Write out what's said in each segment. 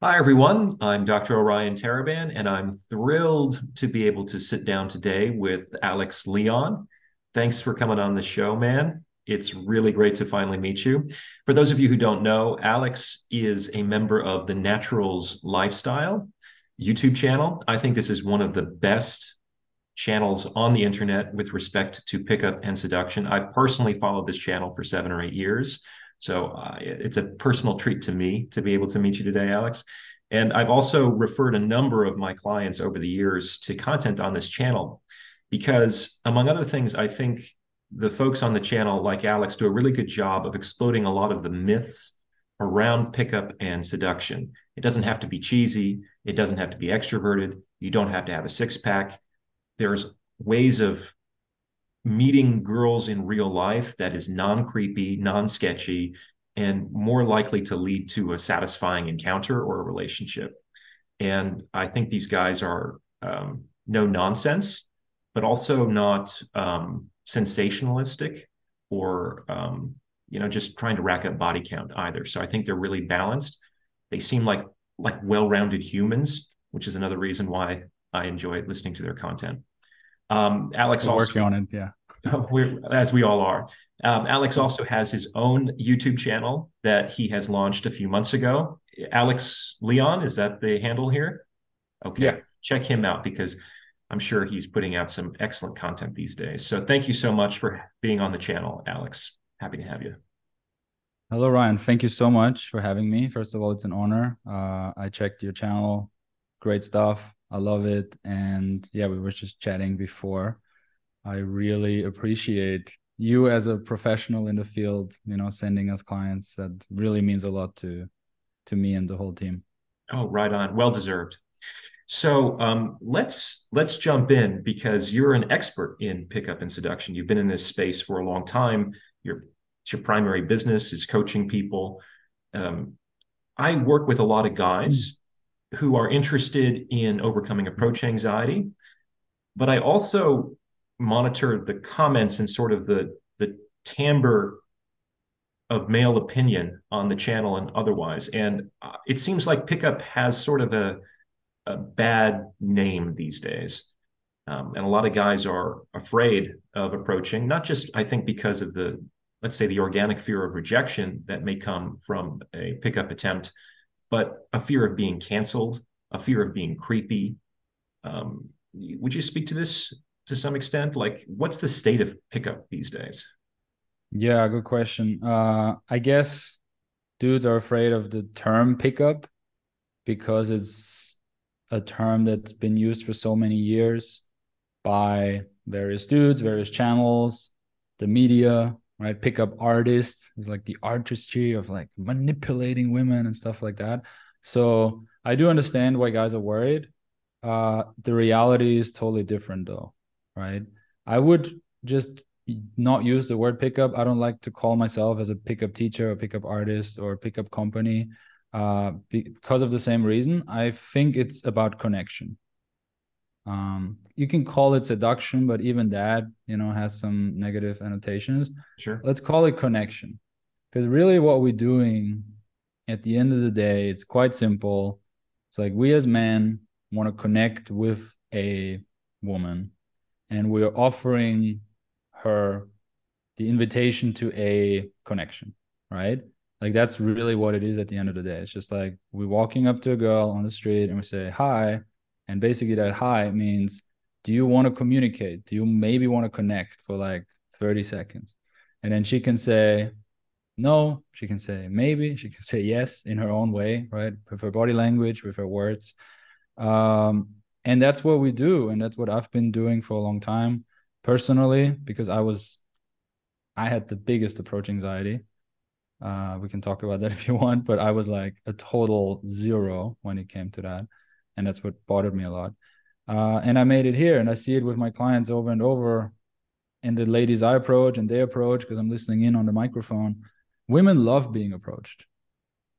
Hi, everyone. I'm Dr. Orion Taraban, and I'm thrilled to be able to sit down today with Alex Leon. Thanks for coming on the show, man. It's really great to finally meet you. For those of you who don't know, Alex is a member of the Naturals Lifestyle YouTube channel. I think this is one of the best channels on the internet with respect to pickup and seduction. I've personally followed this channel for seven or eight years. So uh, it's a personal treat to me to be able to meet you today, Alex. And I've also referred a number of my clients over the years to content on this channel because, among other things, I think the folks on the channel, like Alex, do a really good job of exploding a lot of the myths around pickup and seduction. It doesn't have to be cheesy, it doesn't have to be extroverted, you don't have to have a six pack. There's ways of meeting girls in real life that is non creepy, non sketchy, and more likely to lead to a satisfying encounter or a relationship. And I think these guys are um, no nonsense, but also not um, sensationalistic or um, you know just trying to rack up body count either. So I think they're really balanced. They seem like like well-rounded humans, which is another reason why I enjoy listening to their content. Um, Alex also working on it, yeah. We're, as we all are. Um, Alex also has his own YouTube channel that he has launched a few months ago. Alex Leon, is that the handle here? Okay. Yeah. Check him out because I'm sure he's putting out some excellent content these days. So thank you so much for being on the channel, Alex. Happy to have you. Hello, Orion. Thank you so much for having me. First of all, it's an honor. Uh, I checked your channel. Great stuff. I love it. And yeah, we were just chatting before. I really appreciate you as a professional in the field, you know, sending us clients. That really means a lot to to me and the whole team. Oh, right on. Well deserved. So um, let's let's jump in because you're an expert in pickup and seduction. You've been in this space for a long time. Your your primary business is coaching people. Um, I work with a lot of guys who are interested in overcoming approach anxiety, but I also monitor the comments and sort of the the timbre of male opinion on the channel and otherwise. And uh, it seems like pickup has sort of a, a bad name these days. Um, and a lot of guys are afraid of approaching, not just, I think, because of the, let's say, the organic fear of rejection that may come from a pickup attempt, but a fear of being canceled, a fear of being creepy. Um, would you speak to this to some extent? Like, what's the state of pickup these days? Yeah, good question. Uh, I guess dudes are afraid of the term pickup because it's a term that's been used for so many years by various dudes, various channels, the media, right? Pickup artists is like the artistry of like manipulating women and stuff like that. So I do understand why guys are worried. Uh, the reality is totally different though right? I would just not use the word pickup. I don't like to call myself as a pickup teacher or pickup artist or pickup company uh, because of the same reason. I think it's about connection. Um, you can call it seduction, but even that, you know, has some negative annotations. Sure. Let's call it connection. Because really what we're doing at the end of the day, it's quite simple. It's like we as men want to connect with a woman and we're offering her the invitation to a connection, right? Like that's really what it is at the end of the day. It's just like we're walking up to a girl on the street and we say hi, and basically that hi means do you want to communicate? Do you maybe want to connect for like 30 seconds? And then she can say no, she can say maybe, she can say yes in her own way, right? With her body language, with her words. Um, and that's what we do. And that's what i've been doing for a long time personally because i was i had the biggest approach anxiety. Uh, we can talk about that if you want but i was like a total zero when it came to that. And that's what bothered me a lot. Uh, and i made it here and i see it with my clients over and over. And the ladies i approach and they approach because i'm listening in on the microphone women love being approached.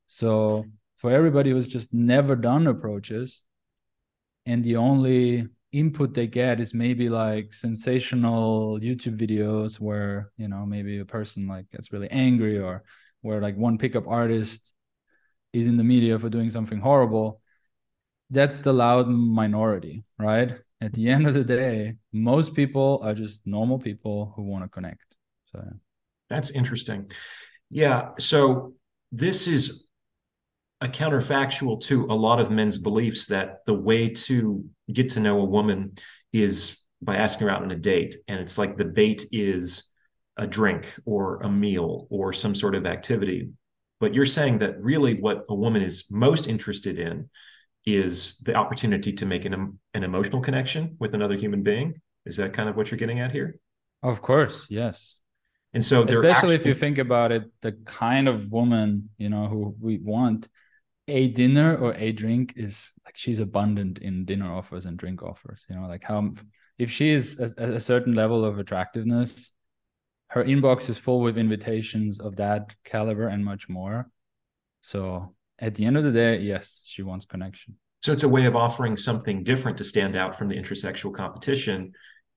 So for everybody who's just never done approaches and the only input they get is maybe like sensational YouTube videos where you know maybe a person like gets really angry or where like one pickup artist is in the media for doing something horrible. That's the loud minority right? At the end of the day most people are just normal people who want to connect so. That's interesting. Yeah so this is a counterfactual to a lot of men's beliefs that the way to get to know a woman is by asking her out on a date. And it's like the bait is a drink or a meal or some sort of activity. But you're saying that really what a woman is most interested in is the opportunity to make an, an emotional connection with another human being. Is that kind of what you're getting at here? Of course yes. And so especially actually... if you think about it the kind of woman you know who we want a dinner or a drink is like she's abundant in dinner offers and drink offers you know like how if she's a, a certain level of attractiveness her inbox is full with invitations of that caliber and much more. So at the end of the day yes she wants connection. So it's a way of offering something different to stand out from the intersexual competition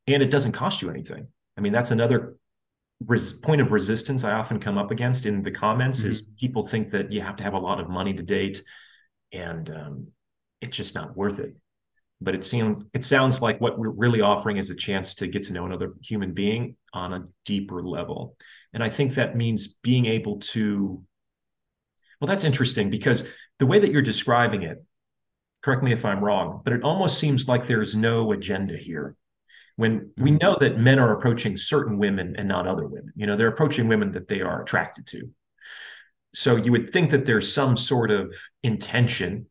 and it doesn't cost you anything. I mean that's another res- point of resistance I often come up against in the comments mm-hmm. is people think that you have to have a lot of money to date, and um, it's just not worth it. But it seems it sounds like what we're really offering is a chance to get to know another human being on a deeper level, and I think that means being able to. Well, that's interesting because the way that you're describing it, correct me if I'm wrong, but it almost seems like there's no agenda here when we mm-hmm. know that men are approaching certain women and not other women. You know they're approaching women that they are attracted to. So you would think that there's some sort of intention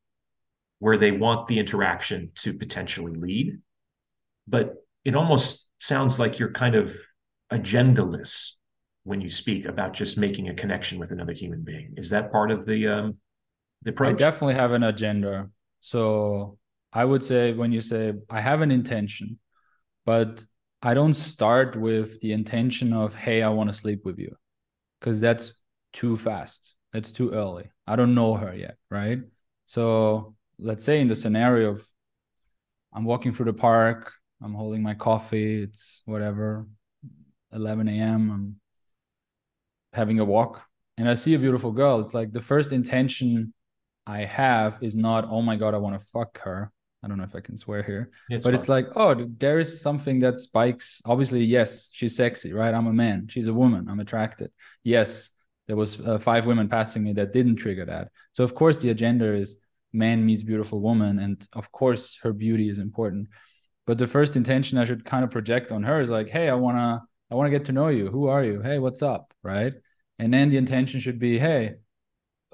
where they want the interaction to potentially lead but it almost sounds like you're kind of agendaless when you speak about just making a connection with another human being. Is that part of the um the approach? i definitely have an agenda. So i would say when you say i have an intention but I don't start with the intention of, hey, I want to sleep with you, because that's too fast. It's too early. I don't know her yet, right? So let's say in the scenario of I'm walking through the park, I'm holding my coffee, it's whatever, 11 a.m., I'm having a walk, and I see a beautiful girl. It's like the first intention I have is not, oh my God, I want to fuck her. I don't know if I can swear here, it's but it's like, oh, there is something that spikes. Obviously, yes, she's sexy, right? I'm a man. She's a woman. I'm attracted. Yes, there was uh, five women passing me that didn't trigger that. So of course, the agenda is man meets beautiful woman, and of course, her beauty is important. But the first intention I should kind of project on her is like, hey, I wanna, I wanna get to know you. Who are you? Hey, what's up? Right? And then the intention should be, hey,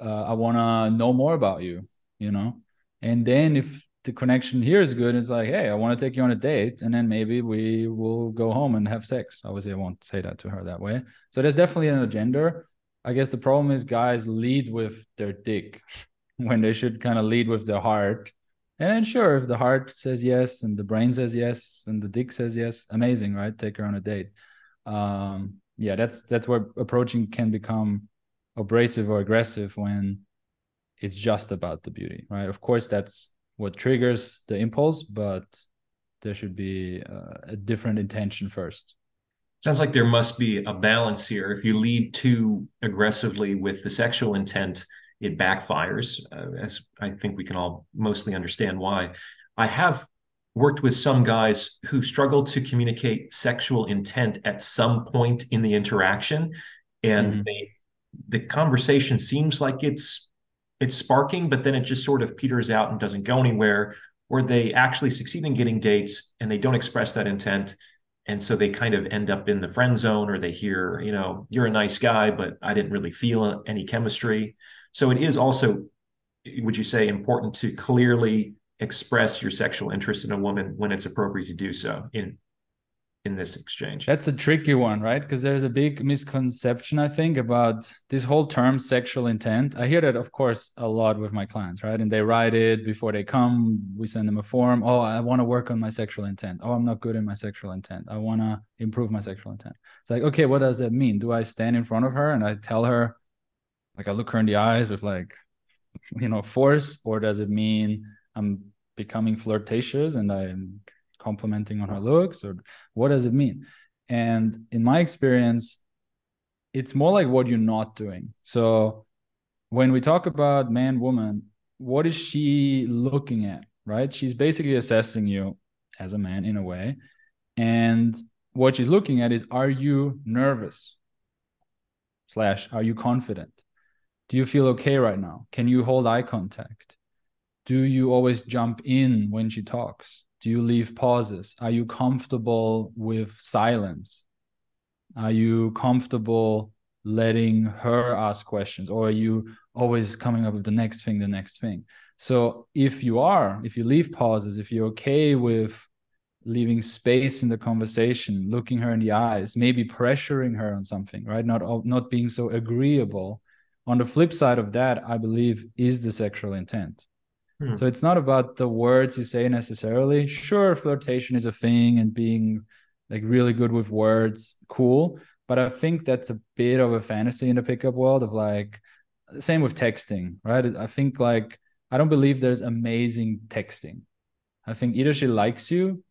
uh, I wanna know more about you. You know. And then if the connection here is good. It's like, hey, I want to take you on a date, and then maybe we will go home and have sex. Obviously, I won't say that to her that way. So there's definitely an agenda. I guess the problem is guys lead with their dick when they should kind of lead with their heart. And then sure, if the heart says yes and the brain says yes and the dick says yes, amazing, right? Take her on a date. Um, yeah, that's that's where approaching can become abrasive or aggressive when it's just about the beauty, right? Of course, that's what triggers the impulse, but there should be uh, a different intention first. Sounds like there must be a balance here. If you lead too aggressively with the sexual intent, it backfires, uh, as I think we can all mostly understand why. I have worked with some guys who struggle to communicate sexual intent at some point in the interaction, and mm-hmm. they the conversation seems like it's it's sparking, but then it just sort of peters out and doesn't go anywhere, or they actually succeed in getting dates and they don't express that intent. And so they kind of end up in the friend zone, or they hear, you know, you're a nice guy, but I didn't really feel any chemistry. So it is also, would you say, important to clearly express your sexual interest in a woman when it's appropriate to do so in in this exchange? That's a tricky one, right? Because there's a big misconception, I think, about this whole term sexual intent. I hear that, of course, a lot with my clients, right? And they write it before they come. We send them a form. Oh, I want to work on my sexual intent. Oh, I'm not good in my sexual intent. I want to improve my sexual intent. It's like, okay, what does that mean? Do I stand in front of her and I tell her, like, I look her in the eyes with like, you know, force, or does it mean I'm becoming flirtatious and I'm complimenting on her looks or what does it mean? And in my experience it's more like what you're not doing. So when we talk about man woman what is she looking at right? She's basically assessing you as a man in a way. And what she's looking at is are you nervous slash are you confident? Do you feel okay right now? Can you hold eye contact? Do you always jump in when she talks do you leave pauses? Are you comfortable with silence? Are you comfortable letting her ask questions or are you always coming up with the next thing the next thing? So if you are if you leave pauses if you're okay with leaving space in the conversation looking her in the eyes maybe pressuring her on something right? Not not being so agreeable. On the flip side of that i believe is the sexual intent hmm. so it's not about the words you say necessarily. Sure flirtation is a thing and being like really good with words cool. But i think that's a bit of a fantasy in the pickup world of like same with texting right? I think like i don't believe there's amazing texting. I think either she likes you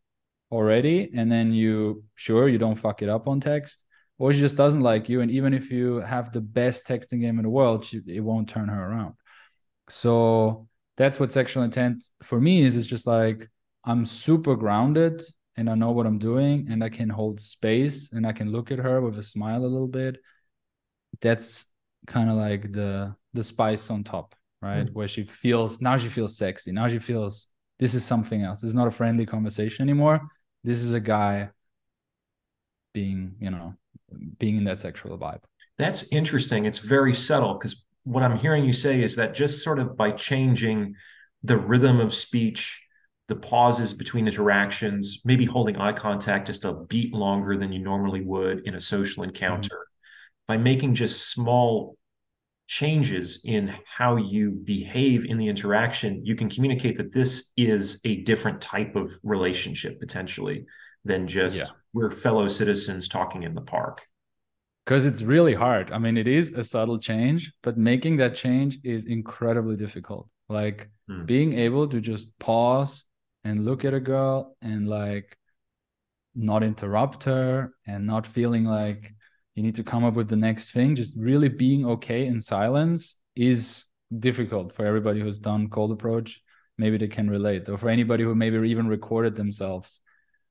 already and then you sure you don't fuck it up on text or she just doesn't like you. And even if you have the best texting game in the world she, it won't turn her around. So that's what sexual intent for me is it's just like i'm super grounded and i know what i'm doing and i can hold space and i can look at her with a smile a little bit. That's kind of like the the spice on top right? Mm. where she feels now she feels sexy. Now she feels this is something else. This is not a friendly conversation anymore. This is a guy being you know being in that sexual vibe. That's interesting. It's very subtle because what i'm hearing you say is that just sort of by changing the rhythm of speech the pauses between interactions maybe holding eye contact just a beat longer than you normally would in a social encounter mm-hmm. by making just small changes in how you behave in the interaction, you can communicate that this is a different type of relationship potentially than just yeah. we're fellow citizens talking in the park. Because it's really hard. I mean, it is a subtle change, but making that change is incredibly difficult. Like hmm. being able to just pause and look at a girl and like not interrupt her and not feeling like you need to come up with the next thing just really being okay in silence is difficult for everybody who's done cold approach maybe they can relate or for anybody who maybe even recorded themselves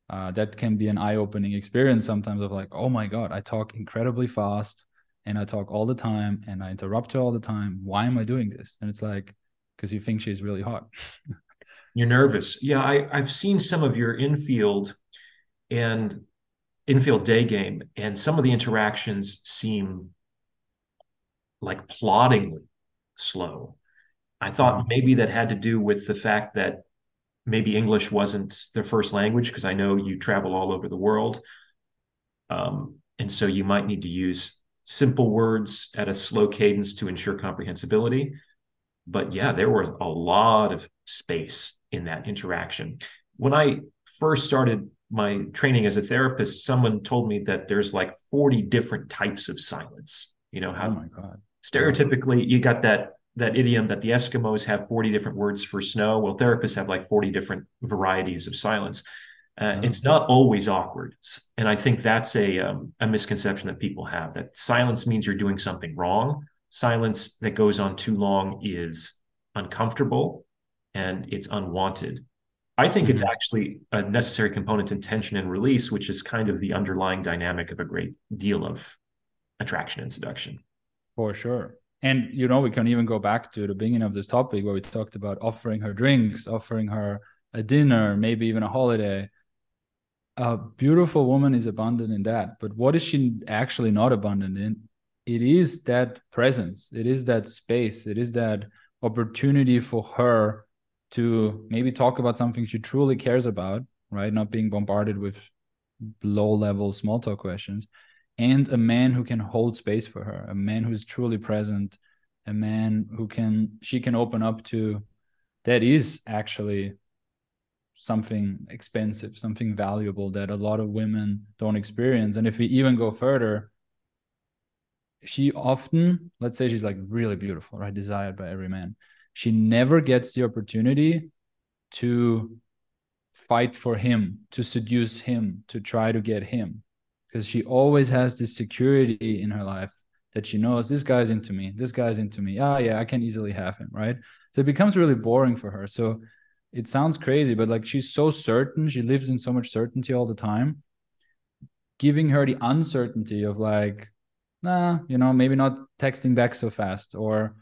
uh, that can be an eye-opening experience sometimes of like oh my god i talk incredibly fast and i talk all the time and i interrupt her all the time. Why am i doing this? And it's like because you think she's really hot. You're nervous. Yeah I, i've seen some of your infield and infield day game, and some of the interactions seem like ploddingly slow. I thought maybe that had to do with the fact that maybe English wasn't their first language, because I know you travel all over the world. Um, and so you might need to use simple words at a slow cadence to ensure comprehensibility. But yeah, there was a lot of space in that interaction. When I first started my training as a therapist, someone told me that there's like 40 different types of silence. You know how oh my God. stereotypically you got that that idiom that the Eskimos have 40 different words for snow. Well, therapists have like 40 different varieties of silence. Uh, It's not always awkward, and I think that's a um, a misconception that people have that silence means you're doing something wrong. Silence that goes on too long is uncomfortable and it's unwanted. I think mm-hmm. it's actually a necessary component in tension and release, which is kind of the underlying dynamic of a great deal of attraction and seduction. For sure. And you know, we can even go back to the beginning of this topic where we talked about offering her drinks, offering her a dinner, maybe even a holiday. A beautiful woman is abundant in that. But what is she actually not abundant in? It is that presence, it is that space, it is that opportunity for her to maybe talk about something she truly cares about, right? Not being bombarded with low level small talk questions. And a man who can hold space for her, a man who's truly present, a man who can, she can open up to that is actually something expensive, something valuable that a lot of women don't experience. And if we even go further, she often, let's say she's like really beautiful, right? Desired by every man she never gets the opportunity to fight for him, to seduce him, to try to get him. Because she always has this security in her life that she knows this guy's into me, this guy's into me. Ah, yeah, I can easily have him, right? So it becomes really boring for her. So it sounds crazy, but like she's so certain, she lives in so much certainty all the time. Giving her the uncertainty of like, nah, you know, maybe not texting back so fast or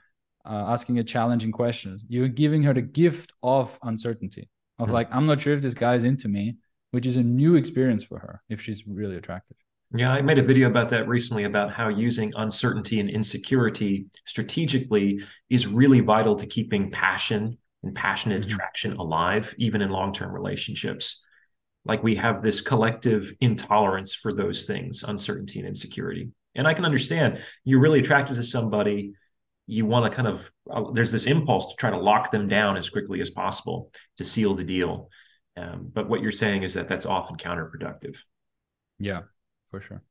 uh, asking a challenging question. You're giving her the gift of uncertainty of mm-hmm. like, I'm not sure if this guy's into me, which is a new experience for her if she's really attractive. Yeah, I made a video about that recently about how using uncertainty and insecurity strategically is really vital to keeping passion and passionate mm-hmm. attraction alive, even in long term relationships. Like we have this collective intolerance for those things, uncertainty and insecurity. And I can understand you're really attracted to somebody, you want to kind of, uh, there's this impulse to try to lock them down as quickly as possible to seal the deal. Um, but what you're saying is that that's often counterproductive. Yeah, for sure.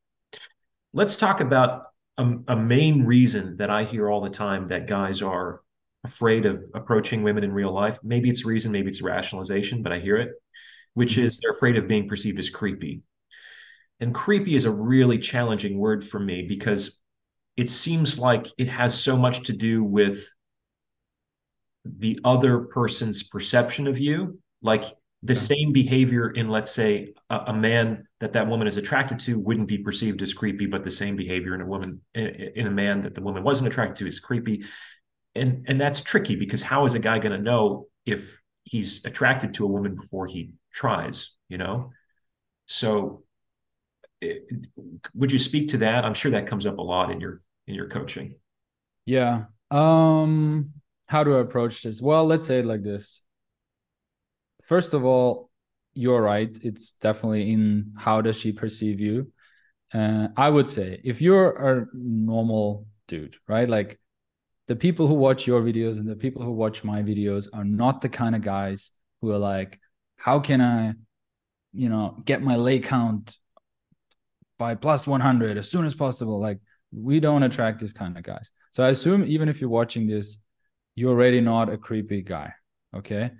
Let's talk about a, a main reason that I hear all the time that guys are afraid of approaching women in real life. Maybe it's reason, maybe it's rationalization, but I hear it, which mm-hmm. is they're afraid of being perceived as creepy. And creepy is a really challenging word for me because it seems like it has so much to do with the other person's perception of you. Like the same behavior in let's say a, a, man that that woman is attracted to wouldn't be perceived as creepy but the same behavior in a woman in, in a man that the woman wasn't attracted to is creepy. And and that's tricky because how is a guy going to know if he's attracted to a woman before he tries you know? So it, would you speak to that? I'm sure that comes up a lot in your in your coaching. Yeah. Um how do i approach this? Well let's say it like this first of all, you're right. It's definitely in how does she perceive you. Uh, I would say if you're a normal dude, right? Like the people who watch your videos and the people who watch my videos are not the kind of guys who are like, how can I, you know, get my lay count by plus 100 as soon as possible? Like we don't attract these kind of guys. So I assume even if you're watching this, you're already not a creepy guy. Okay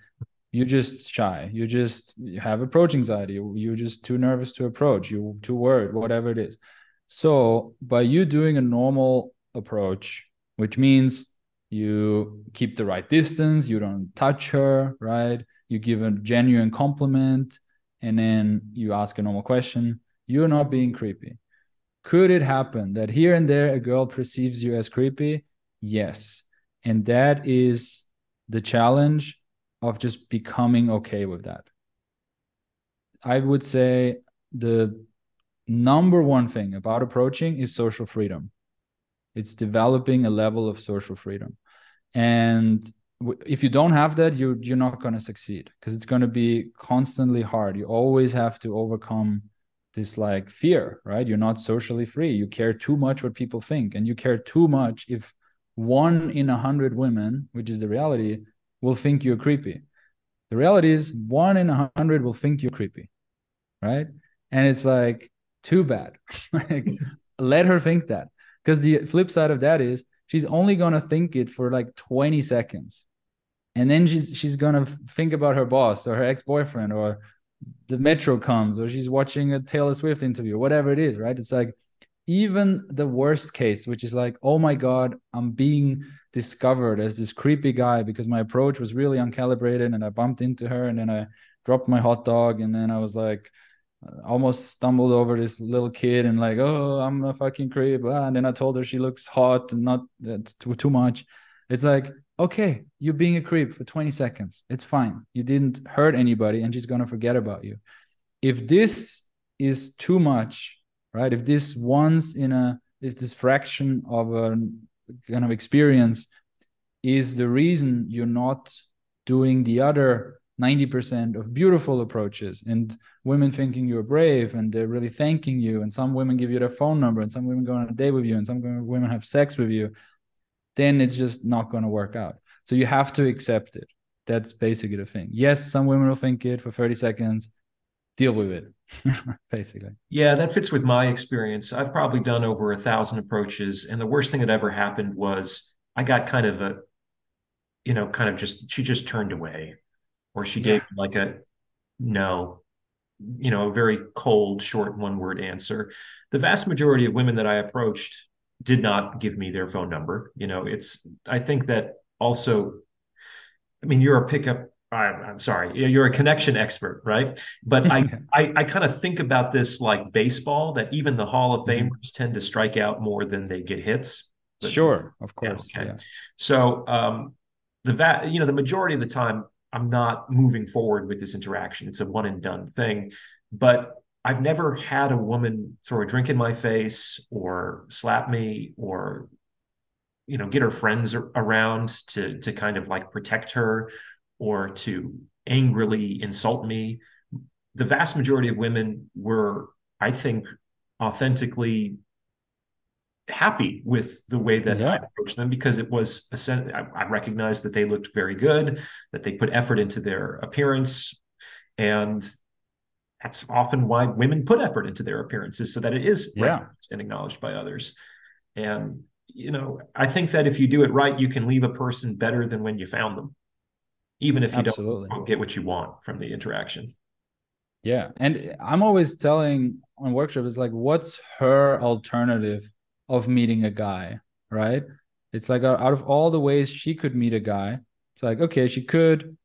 you're just shy. You just you have approach anxiety. You're just too nervous to approach. You too worried whatever it is. So by you doing a normal approach which means you keep the right distance you don't touch her right? You give a genuine compliment and then you ask a normal question. You're not being creepy. Could it happen that here and there a girl perceives you as creepy? Yes. And that is the challenge of just becoming okay with that. I would say the number one thing about approaching is social freedom. It's developing a level of social freedom. And if you don't have that, you you're not going to succeed because it's going to be constantly hard. You always have to overcome this like fear, right? You're not socially free. You care too much what people think, and you care too much if one in a hundred women, which is the reality, will think you're creepy. The reality is one in a hundred will think you're creepy, right? And it's like too bad. like let her think that, because the flip side of that is she's only gonna think it for like 20 seconds, and then she's she's gonna think about her boss or her ex boyfriend or the metro comes or she's watching a Taylor Swift interview, whatever it is, right? It's like even the worst case, which is like, oh my God, I'm being discovered as this creepy guy because my approach was really uncalibrated and I bumped into her and then I dropped my hot dog and then I was like, uh, almost stumbled over this little kid and like, oh, I'm a fucking creep. And then I told her she looks hot and not uh, too, too much. It's like, okay, you're being a creep for 20 seconds. It's fine. You didn't hurt anybody and she's going to forget about you. If this is too much, right? If this once in a, if this fraction of a kind of experience is the reason you're not doing the other 90% of beautiful approaches and women thinking you're brave and they're really thanking you and some women give you their phone number and some women go on a date with you and some women have sex with you then it's just not going to work out. So you have to accept it. That's basically the thing. Yes some women will think it for 30 seconds deal with it basically yeah that fits with my experience i've probably done over a thousand approaches and the worst thing that ever happened was i got kind of a you know kind of just she just turned away or she gave yeah. like a no you know a very cold short one word answer the vast majority of women that i approached did not give me their phone number. You know, it's I think that also. I mean, you're a pickup. I'm, I'm sorry, you're a connection expert, right? But I, I, I kind of think about this like baseball. That even the Hall of Mhm. Famers tend to strike out more than they get hits. But- Sure, of Yeah, course. okay. Yeah. So um, the va- you know the majority of the time I'm not moving forward with this interaction. It's a one and done thing. But I've never had a woman throw a drink in my face or slap me or you know get her friends around to to kind of like protect her or to angrily insult me. The vast majority of women were, I think, authentically happy with the way that I approached them because it was a sen- I, I recognized that they looked very good, that they put effort into their appearance, and that's often why women put effort into their appearances so that it is Yeah. recognized and acknowledged by others. And you know, I think that if you do it right, you can leave a person better than when you found them, even if you Absolutely. don't get what you want from the interaction. Yeah. And I'm always telling on workshops, it's like, what's her alternative of meeting a guy? Right. It's like out of all the ways she could meet a guy, it's like, okay, she could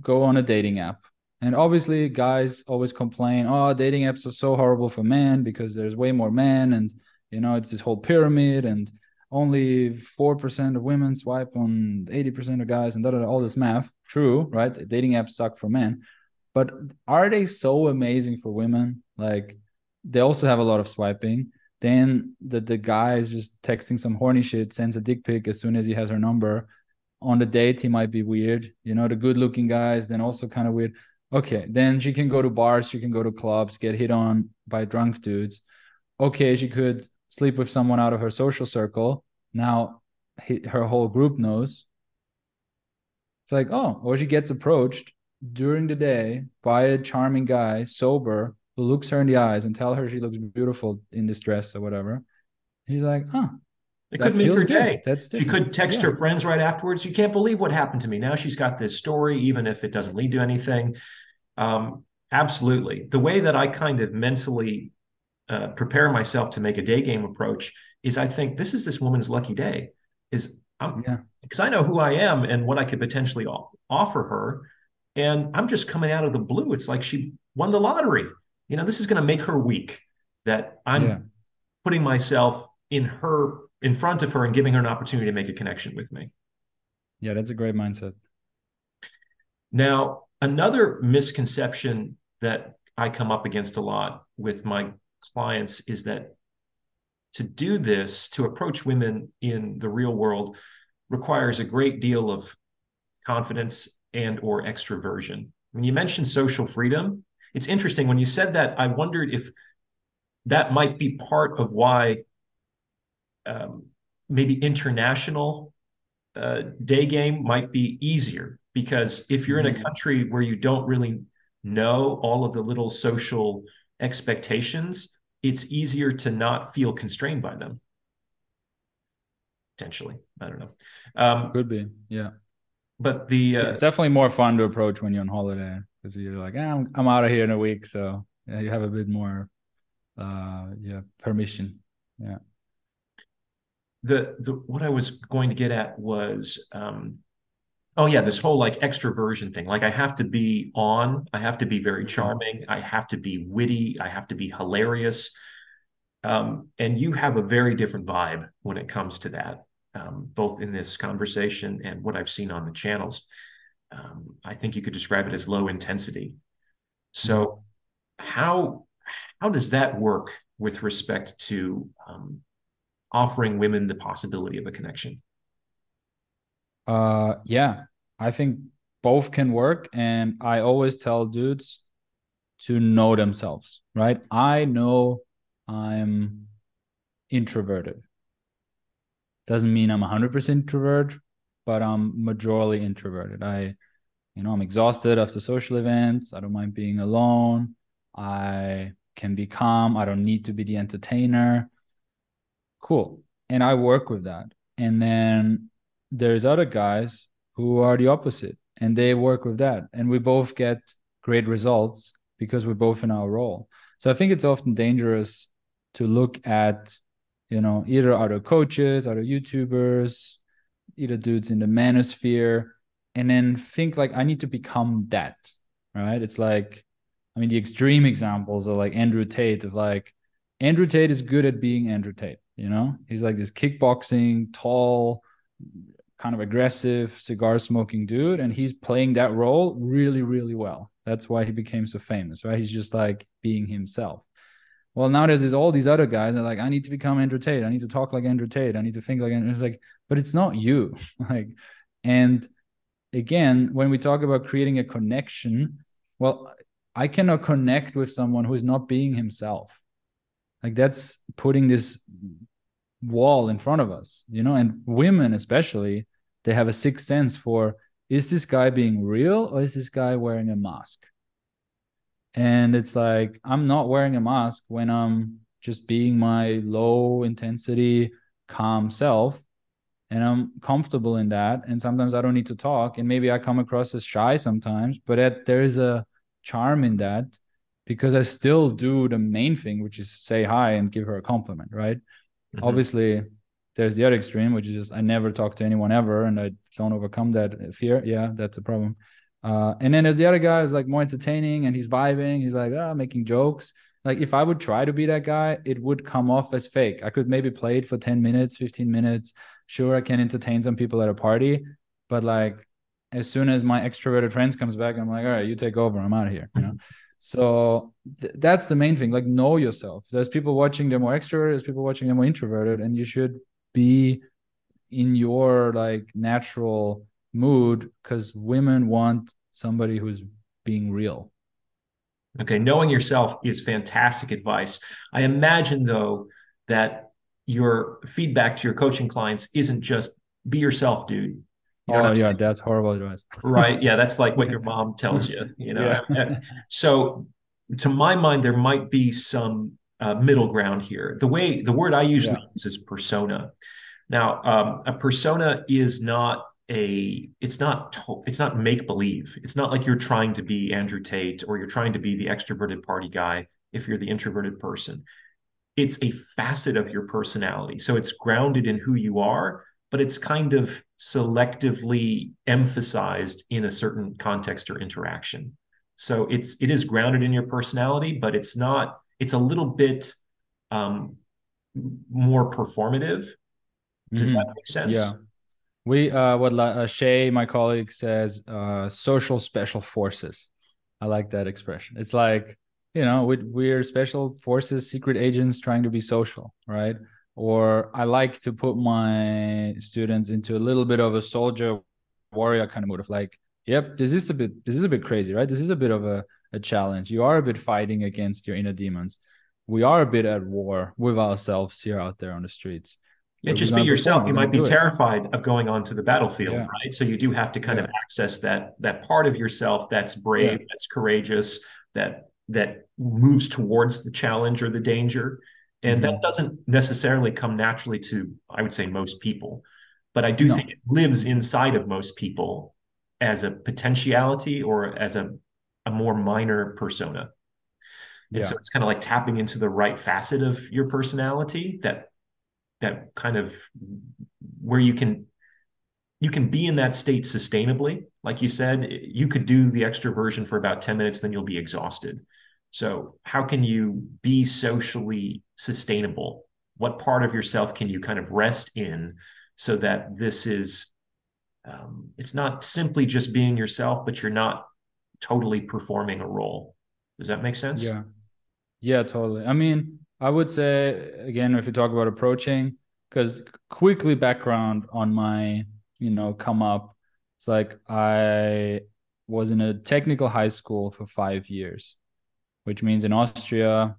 go on a dating app. And obviously, guys always complain, oh, dating apps are so horrible for men because there's way more men. And, you know, it's this whole pyramid and only 4% of women swipe on 80% of guys and da, da, da, all this math. True, right? Dating apps suck for men. But are they so amazing for women? Like, they also have a lot of swiping. Then the, the guy is just texting some horny shit, sends a dick pic as soon as he has her number. On the date, he might be weird. You know, the good looking guys, then also kind of weird. Okay, then she can go to bars, she can go to clubs, get hit on by drunk dudes. Okay, she could sleep with someone out of her social circle. Now he, her whole group knows. It's like, oh, or she gets approached during the day by a charming guy, sober, who looks her in the eyes and tell her she looks beautiful in this dress or whatever. He's like, huh. It could make her good. day. That's She different. could text Yeah. her friends right afterwards. You can't believe what happened to me. Now she's got this story, even if it doesn't lead to anything. Um, absolutely. The way that I kind of mentally uh, prepare myself to make a day game approach is I think this is this woman's lucky day. Is I'm Yeah. because I know who I am and what I could potentially offer her, and I'm just coming out of the blue. It's like she won the lottery. You know, this is going to make her week That I'm Yeah. putting myself in her in front of her and giving her an opportunity to make a connection with me. Yeah, that's a great mindset. Now, another misconception that I come up against a lot with my clients is that to do this, to approach women in the real world, requires a great deal of confidence and or extroversion. When you mentioned social freedom, it's interesting when you said that. I wondered if that might be part of why um, maybe international uh, day game might be easier because if you're in a Mhm. country where you don't really know all of the little social expectations, it's easier to not feel constrained by them. Potentially, I don't know. Um, Could be. Yeah. but the uh, it's definitely more fun to approach when you're on holiday because you're like, ah, I'm, I'm out of here in a week. So yeah, you have a bit more uh yeah, permission. Yeah. the the what I was going to get at was um oh yeah this whole like extroversion thing. Like I have to be on. I have to be very charming. I have to be witty. I have to be hilarious. Um and you have a very different vibe when it comes to that um both in this conversation and what I've seen on the channels. Um I think you could describe it as low intensity. So how how does that work with respect to um offering women the possibility of a connection. Uh yeah, I think both can work and I always tell dudes to know themselves, right? I know I'm introverted. Doesn't mean I'm 100% introvert, but I'm majorly introverted. I you know, I'm exhausted after social events. I don't mind being alone. I can be calm. I don't need to be the entertainer. Cool. And I work with that. And then there's other guys who are the opposite and they work with that. And we both get great results because we're both in our role. So I think it's often dangerous to look at you know, either other coaches, other YouTubers, either dudes in the manosphere, and then think like I need to become that, right? It's like, I mean, the extreme examples are like Andrew Tate of like Andrew Tate is good at being Andrew Tate, you know? He's like this kickboxing, tall, kind of aggressive, cigar smoking dude, and he's playing that role really, really well. That's why he became so famous, right? He's just like being himself. Well, now there's all these other guys that are like, I need to become Andrew Tate. I need to talk like Andrew Tate. I need to think like Andrew. It's like, but it's not you. like, and again, when we talk about creating a connection, well, I cannot connect with someone who is not being himself. Like that's putting this wall in front of us, you know, and women especially, they have a sixth sense for is this guy being real or is this guy wearing a mask? And it's like, I'm not wearing a mask when I'm just being my low intensity, calm self. And I'm comfortable in that. And sometimes I don't need to talk. And maybe I come across as shy sometimes, but there is a charm in that because I still do the main thing, which is say hi and give her a compliment, right? Mm-hmm. Obviously, there's the other extreme, which is just I never talk to anyone ever and I don't overcome that fear. Yeah, that's a problem. Uh, and then there's the other guy who's like more entertaining and he's vibing. He's like, ah, making jokes. Like if I would try to be that guy, it would come off as fake. I could maybe play it for 10 minutes, 15 minutes. Sure, I can entertain some people at a party, but like as soon as my extroverted friends comes back, I'm like, all right, you take over. I'm out of here. You know? So th- that's the main thing. Like know yourself. There's people watching they're more extroverted. There's people watching they're more introverted, and you should be in your like natural mood because women want somebody who's being real. Okay, knowing yourself is fantastic advice. I imagine though that your feedback to your coaching clients isn't just be yourself, dude. You oh yeah, that's horrible advice. right. Yeah, that's like what your mom tells you. You know. Yeah. so, to my mind, there might be some uh, middle ground here. The way the word I usually yeah. use is persona. Now, um, a persona is not a it's not to, it's not make believe. It's not like you're trying to be Andrew Tate or you're trying to be the extroverted party guy if you're the introverted person. It's a facet of your personality. So it's grounded in who you are, but it's kind of selectively emphasized in a certain context or interaction. So it's it is grounded in your personality, but it's not. It's a little bit um, more performative. Does mm-hmm. that make sense? Yeah. We uh, what uh, Shay, my colleague, says uh, social special forces. I like that expression. It's like you know we, we're special forces, secret agents trying to be social, right? Or I like to put my students into a little bit of a soldier warrior kind of mood of like, yep, this is a bit this is a bit crazy, right? This is a bit of a, a challenge. You are a bit fighting against your inner demons. We are a bit at war with ourselves here out there on the streets yeah, just be yourself. You might be terrified of going onto the battlefield, yeah. right? So you do have to kind yeah. of access that that part of yourself that's brave, yeah. that's courageous, that that moves towards the challenge or the danger. And mm-hmm. that doesn't necessarily come naturally to, I would say, most people. But I do no. think it lives inside of most people as a potentiality or as a, a more minor persona. And yeah. so it's kind of like tapping into the right facet of your personality that that kind of where you can you can be in that state sustainably like you said you could do the extroversion for about 10 minutes then you'll be exhausted so how can you be socially sustainable? What part of yourself can you kind of rest in so that this is um, it's not simply just being yourself but you're not totally performing a role? Does that make sense? Yeah. Yeah totally. I mean I would say again, if you talk about approaching, because quickly background on my, you know, come up. It's like I was in a technical high school for five years, which means in Austria,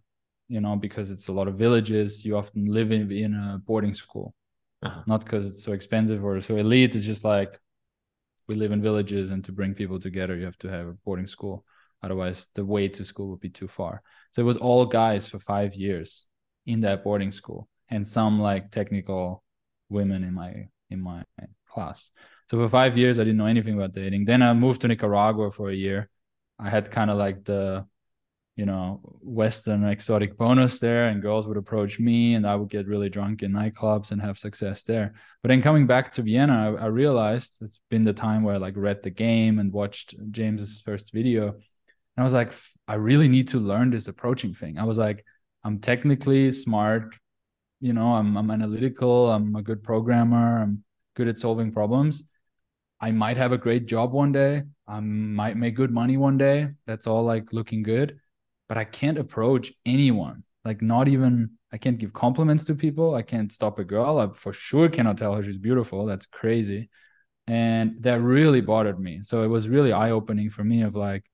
you know, because it's a lot of villages, you often live in, in a boarding school. Uh-huh. Not because it's so expensive or so elite. It's just like we live in villages, and to bring people together, you have to have a boarding school. Otherwise, the way to school would be too far. So it was all guys for five years in that boarding school, and some like technical women in my in my class. So for five years, I didn't know anything about dating. Then I moved to Nicaragua for a year. I had kind of like the you know, Western exotic bonus there, and girls would approach me, and I would get really drunk in nightclubs and have success there. But then coming back to Vienna, I, I realized it's been the time where I like read the game and watched James's first video, and I was like, I really need to learn this approaching thing. I was like, I'm technically smart, you know, I'm I'm analytical, I'm a good programmer, I'm good at solving problems. I might have a great job one day. I might make good money one day. That's all like looking good but I can't approach anyone. Like not even I can't give compliments to people. I can't stop a girl. I for sure cannot tell her she's beautiful. That's crazy. And that really bothered me. So it was really eye-opening for me of like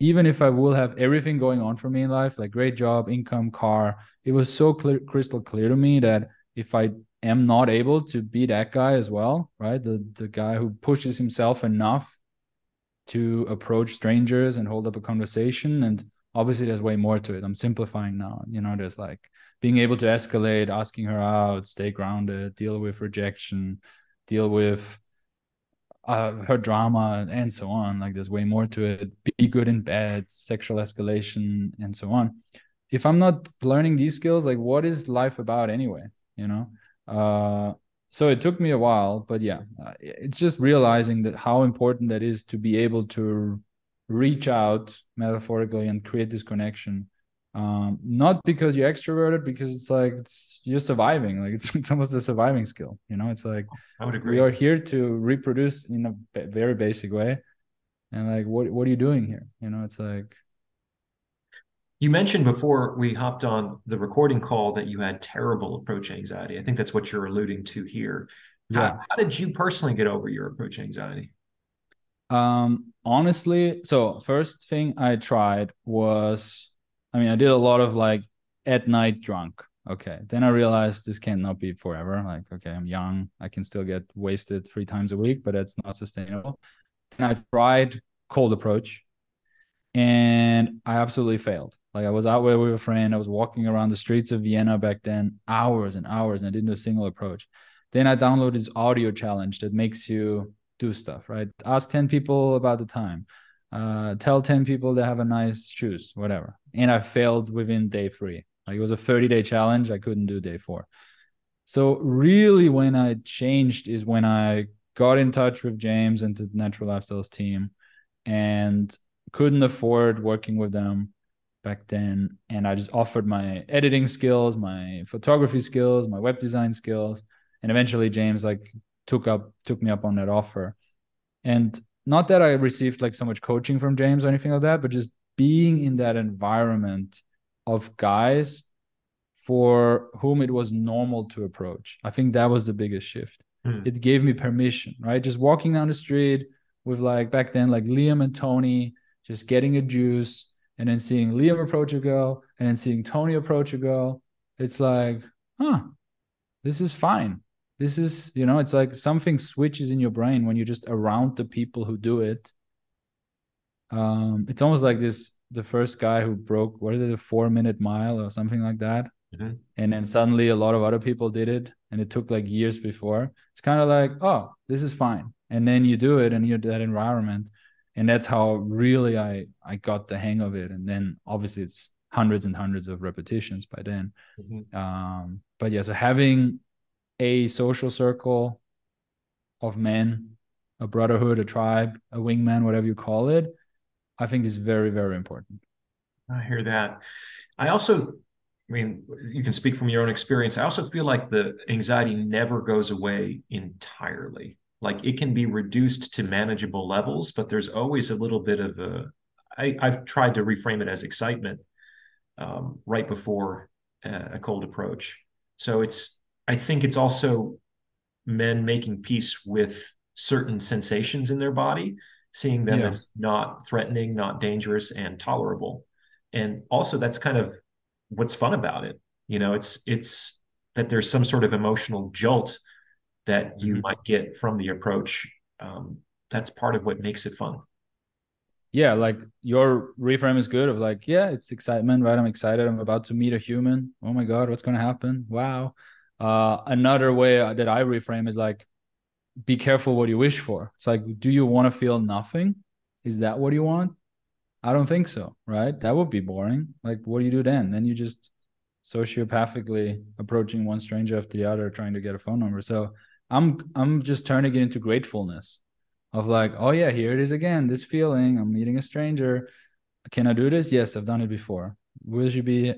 even if I will have everything going on for me in life, like great job, income, car, it was so clear, crystal clear to me that if I am not able to be that guy as well, right? The the guy who pushes himself enough to approach strangers and hold up a conversation and obviously there's way more to it. I'm simplifying now you know there's like being able to escalate asking her out stay grounded deal with rejection deal with uh, her drama and so on. Like there's way more to it. Be good in bed sexual escalation and so on. If i'm not learning these skills like what is life about anyway you know? Uh so it took me a while but yeah uh, it's just realizing that how important that is to be able to reach out metaphorically and create this connection. Um, not because you're extroverted because it's like it's you're surviving. Like it's, it's almost a surviving skill you know? It's like i would agree. we are here to reproduce in a very basic way. And like what what are you doing here? You know it's like you mentioned before we hopped on the recording call that you had terrible approach anxiety. I think that's what you're alluding to here. Yeah. how, how did you personally get over your approach anxiety um, honestly, so first thing I tried was, I mean, I did a lot of like at night drunk. Okay. Then I realized this cannot be forever. Like, okay, I'm young. I can still get wasted three times a week, but that's not sustainable. And I tried cold approach and I absolutely failed. Like I was out with a friend. I was walking around the streets of Vienna back then, hours and hours, and I didn't do a single approach. Then I downloaded this audio challenge that makes you do stuff, right? Ask 10 people about the time. Uh, tell 10 people they have a nice shoes, whatever. And I failed within day three. Like it was a 30 day challenge. I couldn't do day four. So really when I changed is when I got in touch with James and the Natural Lifestyles team and couldn't afford working with them back then. And I just offered my editing skills, my photography skills, my web design skills. And eventually James like took up took me up on that offer. And not that i received like so much coaching from james or anything like that but just being in that environment of guys for whom it was normal to approach i think that was the biggest shift. Mm. it gave me permission right? Just walking down the street with like back then like liam and tony just getting a juice and then seeing liam approach a girl and then seeing tony approach a girl. It's like huh this is fine this is you know it's like something switches in your brain when you're just around the people who do it. Um it's almost like this the first guy who broke what is it a four minute mile or something like that? Mm-hmm. and then suddenly a lot of other people did it and it took like years before. It's kind of like oh this is fine. And then you do it and you're that environment. And that's how really i i got the hang of it. And then obviously it's hundreds and hundreds of repetitions by then. Mm-hmm. um but yeah so having a social circle of men, a brotherhood, a tribe, a wingman, whatever you call it, I think is very, very important. I hear that. I also, I mean, you can speak from your own experience. I also feel like the anxiety never goes away entirely. Like it can be reduced to manageable levels, but there's always a little bit of a. I, I've tried to reframe it as excitement um, right before a cold approach. So it's I think it's also men making peace with certain sensations in their body, seeing them yeah. as not threatening, not dangerous, and tolerable. And also, that's kind of what's fun about it. You know, it's it's that there's some sort of emotional jolt that you mm-hmm. might get from the approach. Um, that's part of what makes it fun. Yeah, like your reframe is good. Of like, yeah, it's excitement, right? I'm excited. I'm about to meet a human. Oh my god, what's gonna happen? Wow uh, another way that I reframe is like, be careful what you wish for. It's like, do you want to feel nothing? Is that what you want? I don't think so, right? That would be boring. Like, what do you do then? Then you just sociopathically approaching one stranger after the other, trying to get a phone number. So I'm I'm just turning it into gratefulness of like, oh yeah, here it is again. This feeling. I'm meeting a stranger. Can I do this? Yes, I've done it before. Will you be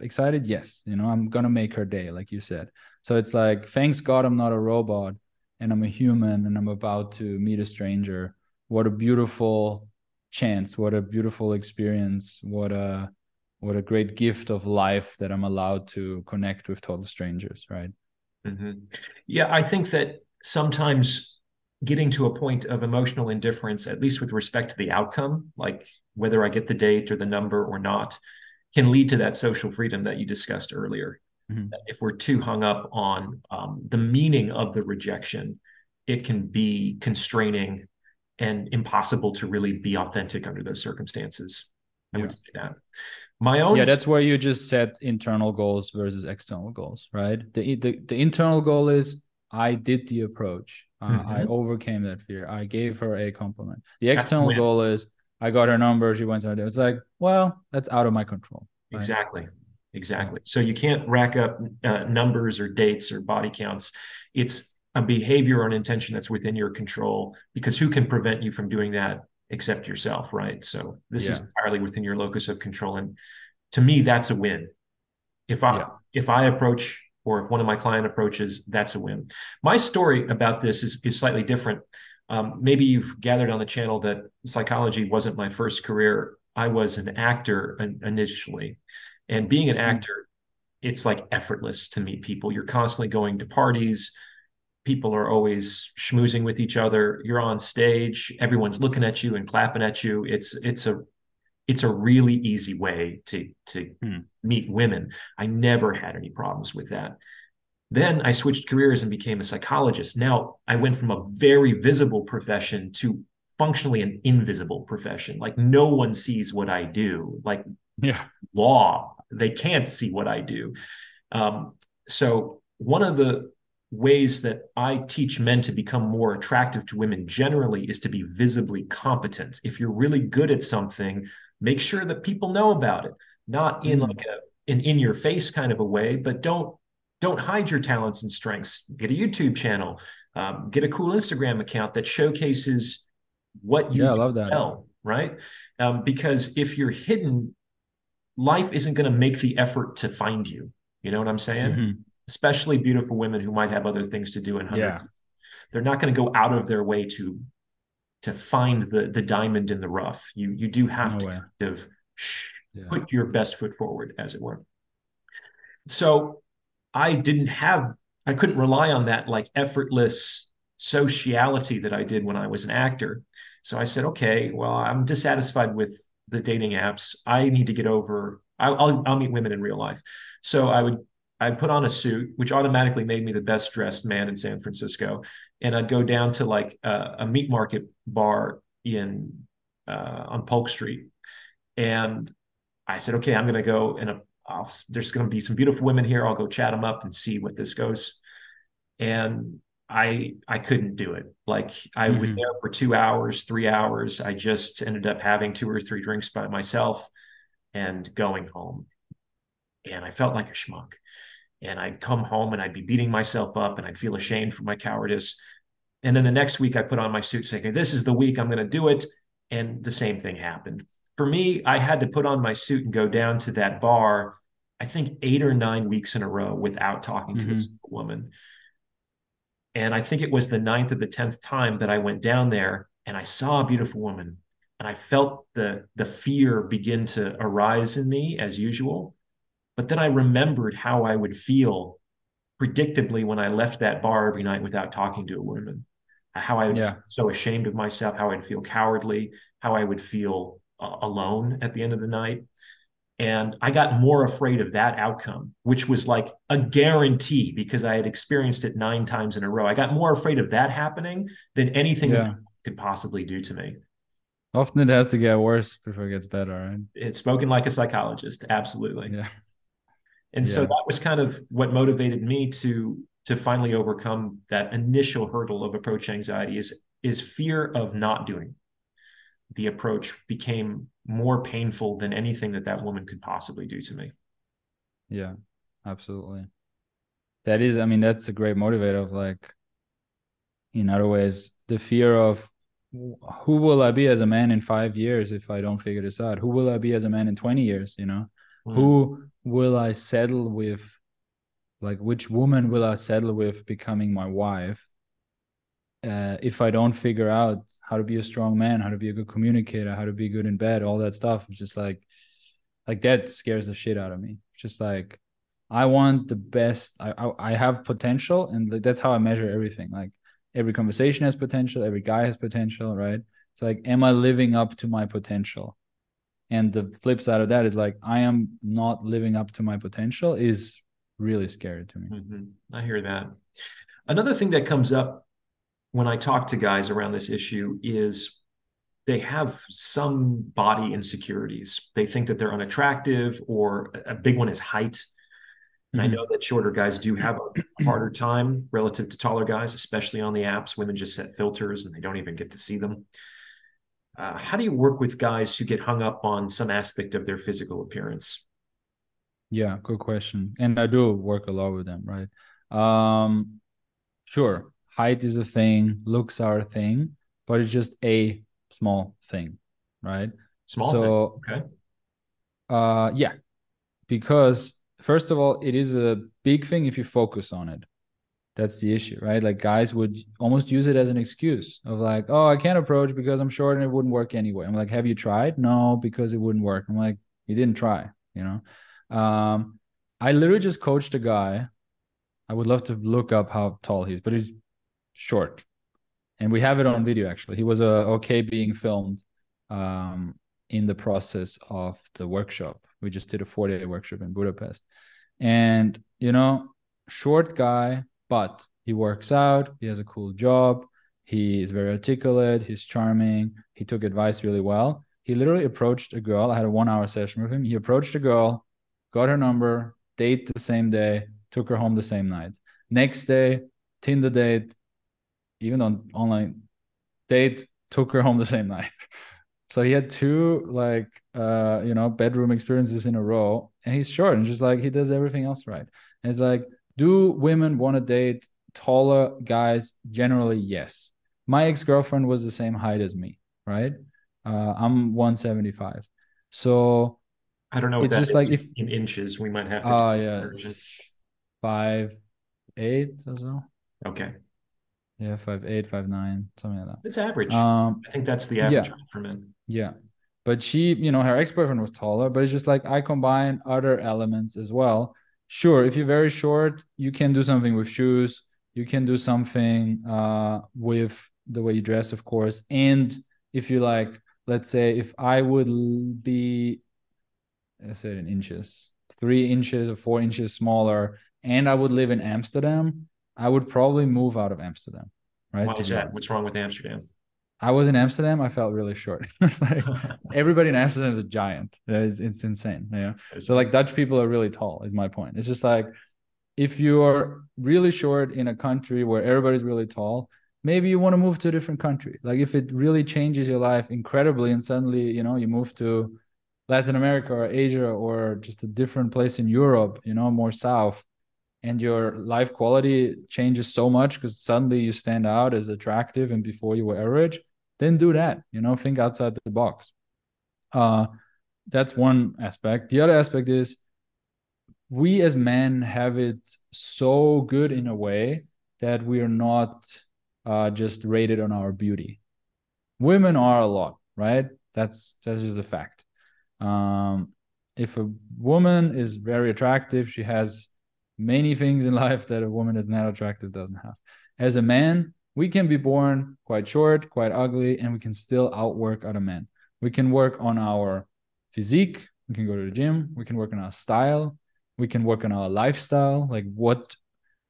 excited? Yes. You know, I'm gonna make her day, like you said. So it's like, thanks God, I'm not a robot and I'm a human and I'm about to meet a stranger. What a beautiful chance! What a beautiful experience! What a what a great gift of life that I'm allowed to connect with total strangers, right? Mm-hmm. Yeah, I think that sometimes getting to a point of emotional indifference, at least with respect to the outcome, like whether I get the date or the number or not, can lead to that social freedom that you discussed earlier. Mm-hmm. If we're too hung up on um, the meaning of the rejection, it can be constraining and impossible to really be authentic under those circumstances. I yeah. would say that. My own Yeah, that's where you just set internal goals versus external goals, right? The the, the internal goal is I did the approach. Uh, mm-hmm. I overcame that fear. I gave her a compliment. The external goal is I got her number. She went somewhere. It's like, well, that's out of my control. Right? Exactly. Exactly. So you can't rack up uh, numbers or dates or body counts. It's a behavior or an intention that's within your control because who can prevent you from doing that except yourself, right? So this yeah. is entirely within your locus of control. And to me, that's a win. If I yeah. if I approach or if one of my client approaches, that's a win. My story about this is, is slightly different. Um, maybe you've gathered on the channel that psychology wasn't my first career. I was an actor initially. And being an hmm. actor, it's like effortless to meet people. You're constantly going to parties. People are always schmoozing with each other. You're on stage. Everyone's looking at you and clapping at you. It's it's a it's a really easy way to to hmm. meet women. I never had any problems with that. Then I switched careers and became a psychologist. Now I went from a very visible profession to functionally an invisible profession. Like no one sees what I do. Like yeah, law, they can't see what I do. Um, so one of the ways that I teach men to become more attractive to women generally is to be visibly competent. If you're really good at something, make sure that people know about it, not in mm. like a an in your face kind of a way, but don't don't hide your talents and strengths. Get a YouTube channel, um, get a cool Instagram account that showcases what you yeah, I love that. Well, right? Um, because if you're hidden, life isn't going to make the effort to find you. You know what I'm saying? Mm-hmm. Especially beautiful women who might have other things to do in hundreds. Yeah. They're not going to go out of their way to to find the the diamond in the rough. You you do have no to way. kind of shh, yeah. put your best foot forward, as it were. So I didn't have I couldn't rely on that like effortless sociality that I did when I was an actor. So I said, okay, well, I'm dissatisfied with the dating apps. I need to get over. I'll, I'll, meet women in real life. So I would I put on a suit, which automatically made me the best dressed man in San Francisco, and I'd go down to like a, a meat market bar in uh, on Polk Street, and I said, okay, I'm going to go and there's going to be some beautiful women here. I'll go chat them up and see what this goes. And I I couldn't do it. Like I mm-hmm. was there for two hours, three hours. I just ended up having two or three drinks by myself and going home. And I felt like a schmuck. And I'd come home and I'd be beating myself up and I'd feel ashamed for my cowardice. And then the next week I put on my suit saying, This is the week I'm going to do it. And the same thing happened. For me, I had to put on my suit and go down to that bar, I think eight or nine weeks in a row without talking mm-hmm. to this woman and I think it was the ninth or the tenth time that I went down there and I saw a beautiful woman and I felt the the fear begin to arise in me as usual. But then I remembered how I would feel predictably when I left that bar every night without talking to a woman. How I would yeah. so ashamed of myself, how I'd feel cowardly, how I would feel uh, alone at the end of the night. And I got more afraid of that outcome, which was like a guarantee because I had experienced it nine times in a row. I got more afraid of that happening than anything yeah. could possibly do to me. Often it has to get worse before it gets better, right? It's spoken like a psychologist, absolutely. Yeah. And yeah. so that was kind of what motivated me to to finally overcome that initial hurdle of approach anxiety is is fear of not doing the approach became more painful than anything that that woman could possibly do to me. Yeah, absolutely. That is, I mean, that's a great motivator of like, in other ways, the fear of who will I be as a man in five years if I don't figure this out? Who will I be as a man in 20 years? You know, mm. who will I settle with? Like, which woman will I settle with becoming my wife? Uh, if I don't figure out how to be a strong man, how to be a good communicator, how to be good in bed, all that stuff, it's just like, like that scares the shit out of me. just like, I want the best. I, I, I have potential, and that's how I measure everything. Like every conversation has potential, every guy has potential, right? It's like, am I living up to my potential? And the flip side of that is like, I am not living up to my potential is really scary to me. Mm-hmm. I hear that. Another thing that comes up when I talk to guys around this issue is they have some body insecurities. They think that they're unattractive, or a big one is height. And I mm-hmm. know that shorter guys do have a harder time relative to taller guys, especially on the apps. Women just set filters and they don't even get to see them. Uh, how do you work with guys who get hung up on some aspect of their physical appearance? Yeah, good question. And I do work a lot with them, right? Um, sure, height is a thing, looks are a thing, but it's just a small thing, right? Small so, thing. Okay. Uh, yeah, because first of all, it is a big thing if you focus on it. That's the issue, right? Like guys would almost use it as an excuse of like, oh, I can't approach because I'm short and it wouldn't work anyway. I'm like, have you tried? No, because it wouldn't work. I'm like, you didn't try, you know? Um, I literally just coached a guy. I would love to look up how tall he's, but he's short. And we have it on video actually. He was uh, okay being filmed um, in the process of the workshop. We just did a four day workshop in Budapest. And, you know, short guy, but he works out, he has a cool job, he is very articulate, he's charming, he took advice really well. He literally approached a girl. I had a one hour session with him. He approached a girl, got her number, date the same day, took her home the same night. Next day, Tinder date, even on online date, took her home the same night. So he had two like uh you know bedroom experiences in a row, and he's short and just like he does everything else right. And it's like, do women want to date taller guys? Generally, yes. My ex girlfriend was the same height as me, right? Uh, I'm 175, so I don't know. It's just like if in inches, we might have. Oh uh, yeah, five eight or so. Okay. Yeah, five eight, five nine, something like that. It's average. Um, I think that's the average yeah. for men. Yeah. But she, you know, her ex boyfriend was taller, but it's just like I combine other elements as well. Sure, if you're very short, you can do something with shoes. You can do something uh, with the way you dress, of course. And if you like, let's say, if I would be, let's say in inches, three inches or four inches smaller, and I would live in Amsterdam, I would probably move out of Amsterdam. Right? Why is that? What's wrong with Amsterdam? I was in Amsterdam. I felt really short. like everybody in Amsterdam is a giant. It's, it's insane. Yeah. So like Dutch people are really tall. Is my point. It's just like if you're really short in a country where everybody's really tall, maybe you want to move to a different country. Like if it really changes your life incredibly, and suddenly you know you move to Latin America or Asia or just a different place in Europe, you know, more south, and your life quality changes so much because suddenly you stand out as attractive and before you were average then do that you know think outside the box. Uh that's one aspect. The other aspect is we as men have it so good in a way that we are not uh, just rated on our beauty. Women are a lot right? That's that's just a fact. Um if a woman is very attractive she has many things in life that a woman that's not attractive doesn't have. As a man, we can be born quite short, quite ugly, and we can still outwork other men. We can work on our physique, we can go to the gym, we can work on our style, we can work on our lifestyle, like what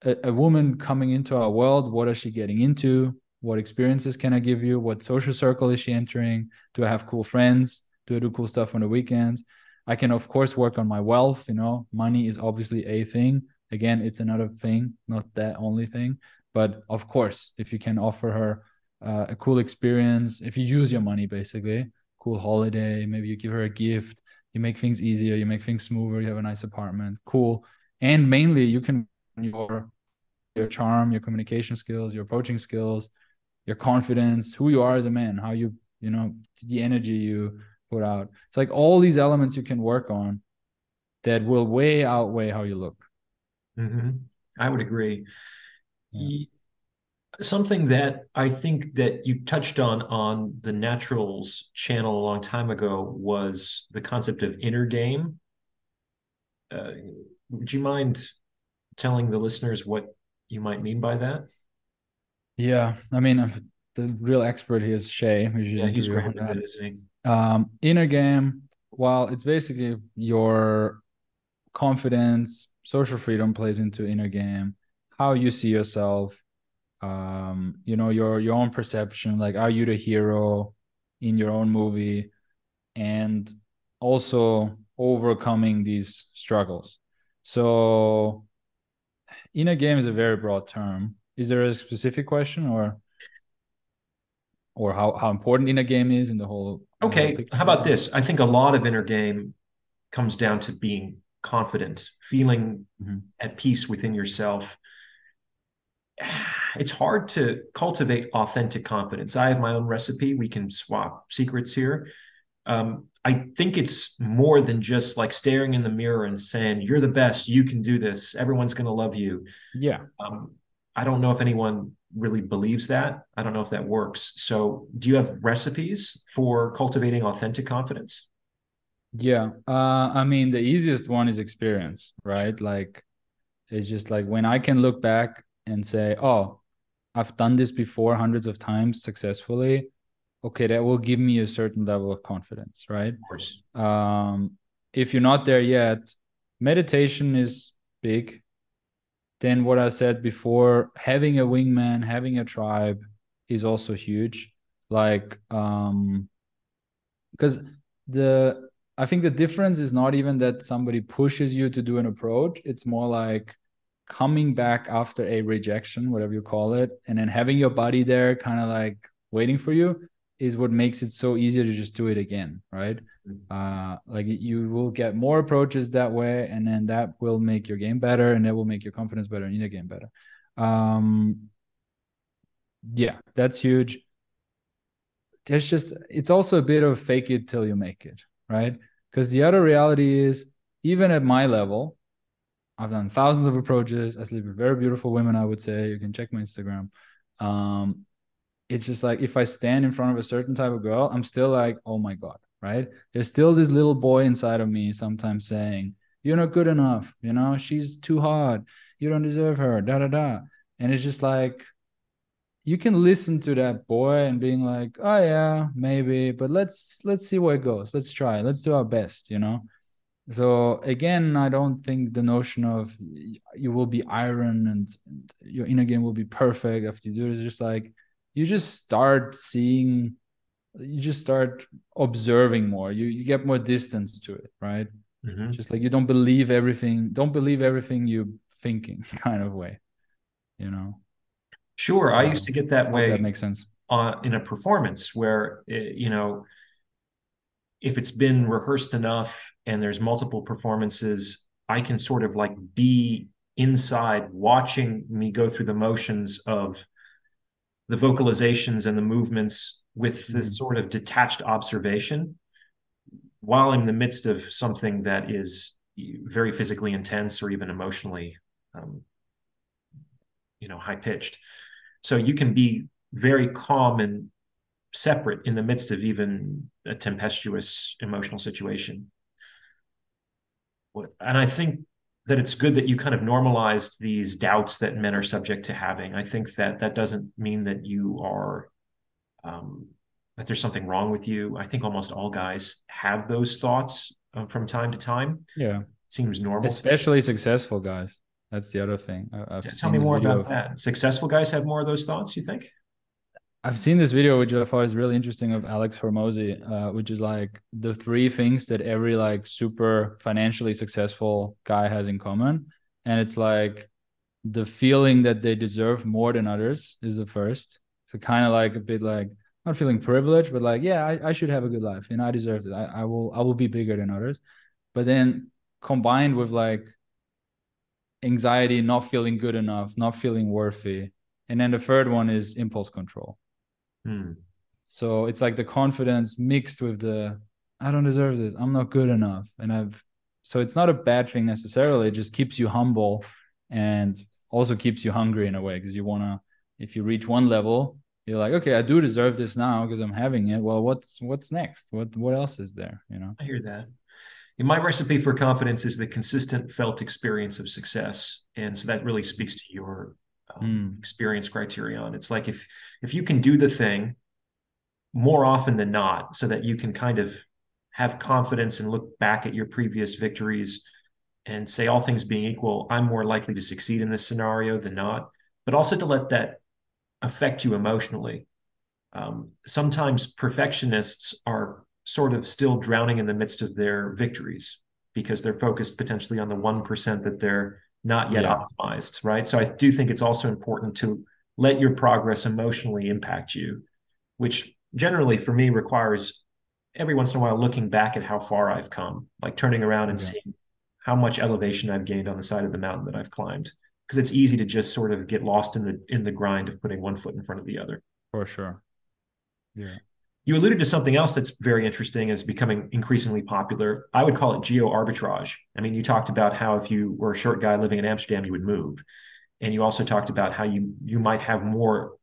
a, a woman coming into our world, what is she getting into? What experiences can I give you? What social circle is she entering? Do I have cool friends? Do I do cool stuff on the weekends? I can, of course, work on my wealth. You know, money is obviously a thing, again it's another thing not that only thing but of course if you can offer her uh, a cool experience if you use your money basically cool holiday maybe you give her a gift you make things easier you make things smoother you have a nice apartment cool. And mainly you can your your charm your communication skills your approaching skills your confidence who you are as a man how you you know the energy you put out. It's like all these elements you can work on that will way outweigh how you look mm-hmm. i would agree yeah. something that i think that you touched on on the naturals channel a long time ago was the concept of inner game uh, would you mind telling the listeners what you might mean by that yeah i mean the real expert here is Shay. Yeah, he's great at it, isn't he? Um, inner game. Well, it's basically your confidence, social freedom plays into inner game. How you see yourself, um, you know, your your own perception. Like, are you the hero in your own movie, and also overcoming these struggles. So, inner game is a very broad term. Is there a specific question or? or how, how important inner game is in the whole okay whole how about this i think a lot of inner game comes down to being confident feeling mm-hmm. at peace within yourself it's hard to cultivate authentic confidence i have my own recipe we can swap secrets here um, i think it's more than just like staring in the mirror and saying you're the best you can do this everyone's going to love you yeah um, i don't know if anyone really believes that. I don't know if that works. So, do you have recipes for cultivating authentic confidence? Yeah. Uh, I mean, the easiest one is experience, right? Like, it's just like when I can look back and say, oh, I've done this before hundreds of times successfully. Okay, that will give me a certain level of confidence, right? Of course. Um, if you're not there yet, meditation is big then what I said before, having a wingman, having a tribe is also huge. Like, um, because the I think the difference is not even that somebody pushes you to do an approach. It's more like coming back after a rejection, whatever you call it, and then having your body there, kind of like waiting for you, is what makes it so easy to just do it again, right? uh, like you will get more approaches that way and then that will make your game better and that will make your confidence better and your game better um yeah that's huge there's just it's also a bit of fake it till you make it right? Because the other reality is even at my level i've done thousands of approaches. I sleep with very beautiful women i would say. You can check my instagram. Um it's just like if i stand in front of a certain type of girl i'm still like oh my god right? There's still this little boy inside of me sometimes saying, You're not good enough, you know, she's too hard, you don't deserve her, da da da. And it's just like you can listen to that boy and being like, Oh yeah, maybe, but let's let's see where it goes. Let's try, let's do our best, you know. So again, I don't think the notion of you will be iron and, and your inner game will be perfect after you do this. Just like you just start seeing you just start observing more you you get more distance to it right mm-hmm. just like you don't believe everything don't believe everything you're thinking kind of way you know sure so, i used to get that way that makes sense on in a performance where it, eh, you know if it's been rehearsed enough and there's multiple performances i can sort of like be inside watching me go through the motions of the vocalizations and the movements with this mm. sort of detached observation while I'm in the midst of something that is very physically intense or even emotionally um, you know high pitched so you can be very calm and separate in the midst of even a tempestuous emotional situation and i think that it's good that you kind of normalized these doubts that men are subject to having i think that that doesn't mean that you are um, that there's something wrong with you. I think almost all guys have those thoughts uh, from time to time. Yeah, seems normal, especially successful guys. That's the other thing. I, Tell me more about of, that. Successful guys have more of those thoughts. You think? I've seen this video which I thought is really interesting of Alex Hormozi, uh, which is like the three things that every like super financially successful guy has in common, and it's like the feeling that they deserve more than others is the first So kind of like a bit like not feeling privileged, but like, yeah, I, I should have a good life. You know, I deserve it. I, I will I will be bigger than others. But then combined with like anxiety, not feeling good enough, not feeling worthy. And then the third one is impulse control. Hmm. So it's like the confidence mixed with the I don't deserve this. I'm not good enough. And I've so it's not a bad thing necessarily. It just keeps you humble and also keeps you hungry in a way because you want to if you reach one level, you're like, okay, I do deserve this now because I'm having it. Well, what's what's next? What what else is there? You know. I hear that. And my recipe for confidence is the consistent felt experience of success, and so that really speaks to your um, mm. experience criterion. It's like if if you can do the thing more often than not, so that you can kind of have confidence and look back at your previous victories and say all things being equal, I'm more likely to succeed in this scenario than not. But also to let that affect you emotionally. Um, sometimes perfectionists are sort of still drowning in the midst of their victories because they're focused potentially on the 1% that they're not yet yeah. optimized, right? So I do think it's also important to let your progress emotionally impact you, which generally for me requires every once in a while looking back at how far I've come, like turning around and seeing how much elevation I've gained on the side of the mountain that I've climbed because it's easy to just sort of get lost in the in the grind of putting one foot in front of the other. For sure. Yeah. You alluded to something else that's very interesting is becoming increasingly popular. I would call it geo arbitrage. I mean, you talked about how if you were a short guy living in Amsterdam, you would move. And you also talked about how you you might have more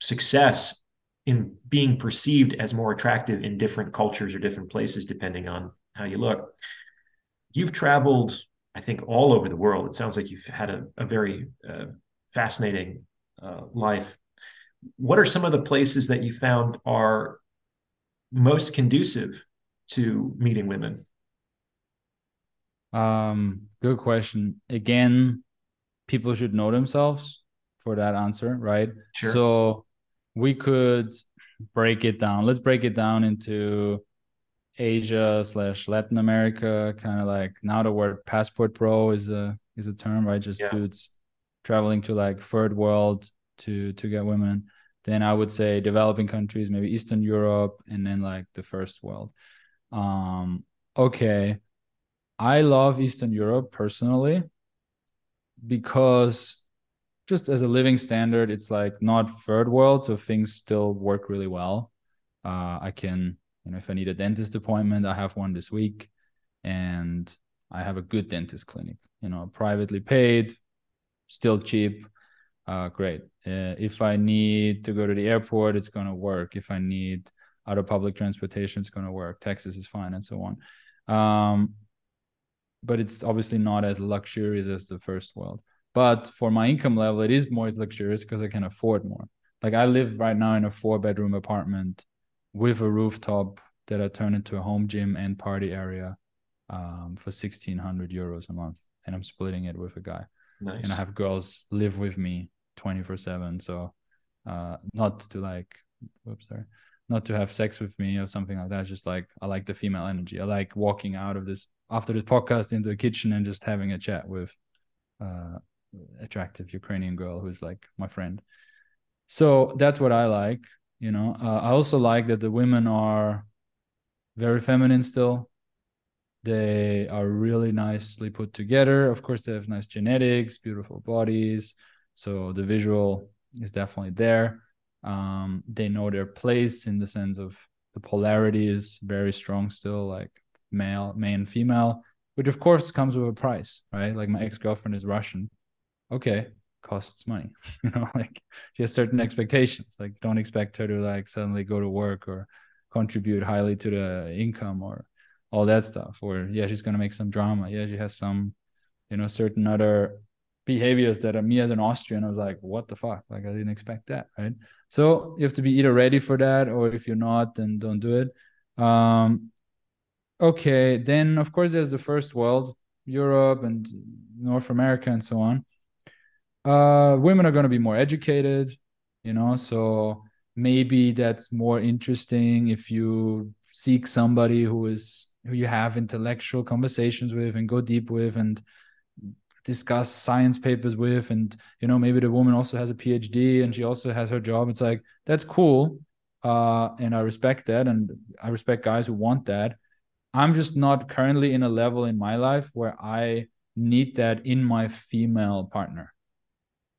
success in being perceived as more attractive in different cultures or different places, depending on how you look. You've traveled I think, all over the world. It sounds like you've had a, a very uh, fascinating uh, life. What are some of the places that you found are most conducive to meeting women? Um, good question. Again, people should know themselves for that answer, right? Sure. So we could break it down. Let's break it down into Asia slash Latin America, kind of like now the word passport bro is a is a term, right? Just yeah. dudes traveling to like third world to to get women. Then I would say developing countries, maybe Eastern Europe, and then like the first world. Um, okay, I love Eastern Europe personally because just as a living standard, it's like not third world, so things still work really well. Uh, I can you know if i need a dentist appointment i have one this week and i have a good dentist clinic you know privately paid still cheap uh, great. Uh, if i need to go to the airport it's going to work. If i need other public transportation it's going to work. Taxis is fine and so on. Um, but it's obviously not as luxurious as the first world. But for my income level it is more luxurious because i can afford more. Like i live right now in a four bedroom apartment with a rooftop that I turn into a home gym and party area um, for 1600 euros a month. And I'm splitting it with a guy. Nice. And I have girls live with me 24 7. So uh, not to like, whoops, sorry, not to have sex with me or something like that. Just like, I like the female energy. I like walking out of this after this podcast into the kitchen and just having a chat with uh attractive Ukrainian girl who's like my friend. So that's what I like you know uh, i also like that the women are very feminine still they are really nicely put together. Of course they have nice genetics beautiful bodies. So the visual is definitely there. Um, they know their place in the sense of the polarity is very strong still like male male and female which of course comes with a price right? Like my ex-girlfriend is russian. Okay costs money you know like she has certain expectations. Like don't expect her to like suddenly go to work or contribute highly to the income or all that stuff or yeah she's going to make some drama. Yeah she has some you know certain other behaviors that are me as an austrian i was like what the fuck? Like i didn't expect that right? So you have to be either ready for that or if you're not then don't do it. Um okay then of course there's the first world europe and north america and so on. Uh, women are going to be more educated, you know, so maybe that's more interesting if you seek somebody who is who you have intellectual conversations with and go deep with and discuss science papers with. And you know maybe the woman also has a phd and she also has her job. It's like that's cool. Uh, and i respect that. And i respect guys who want that. I'm just not currently in a level in my life where i need that in my female partner.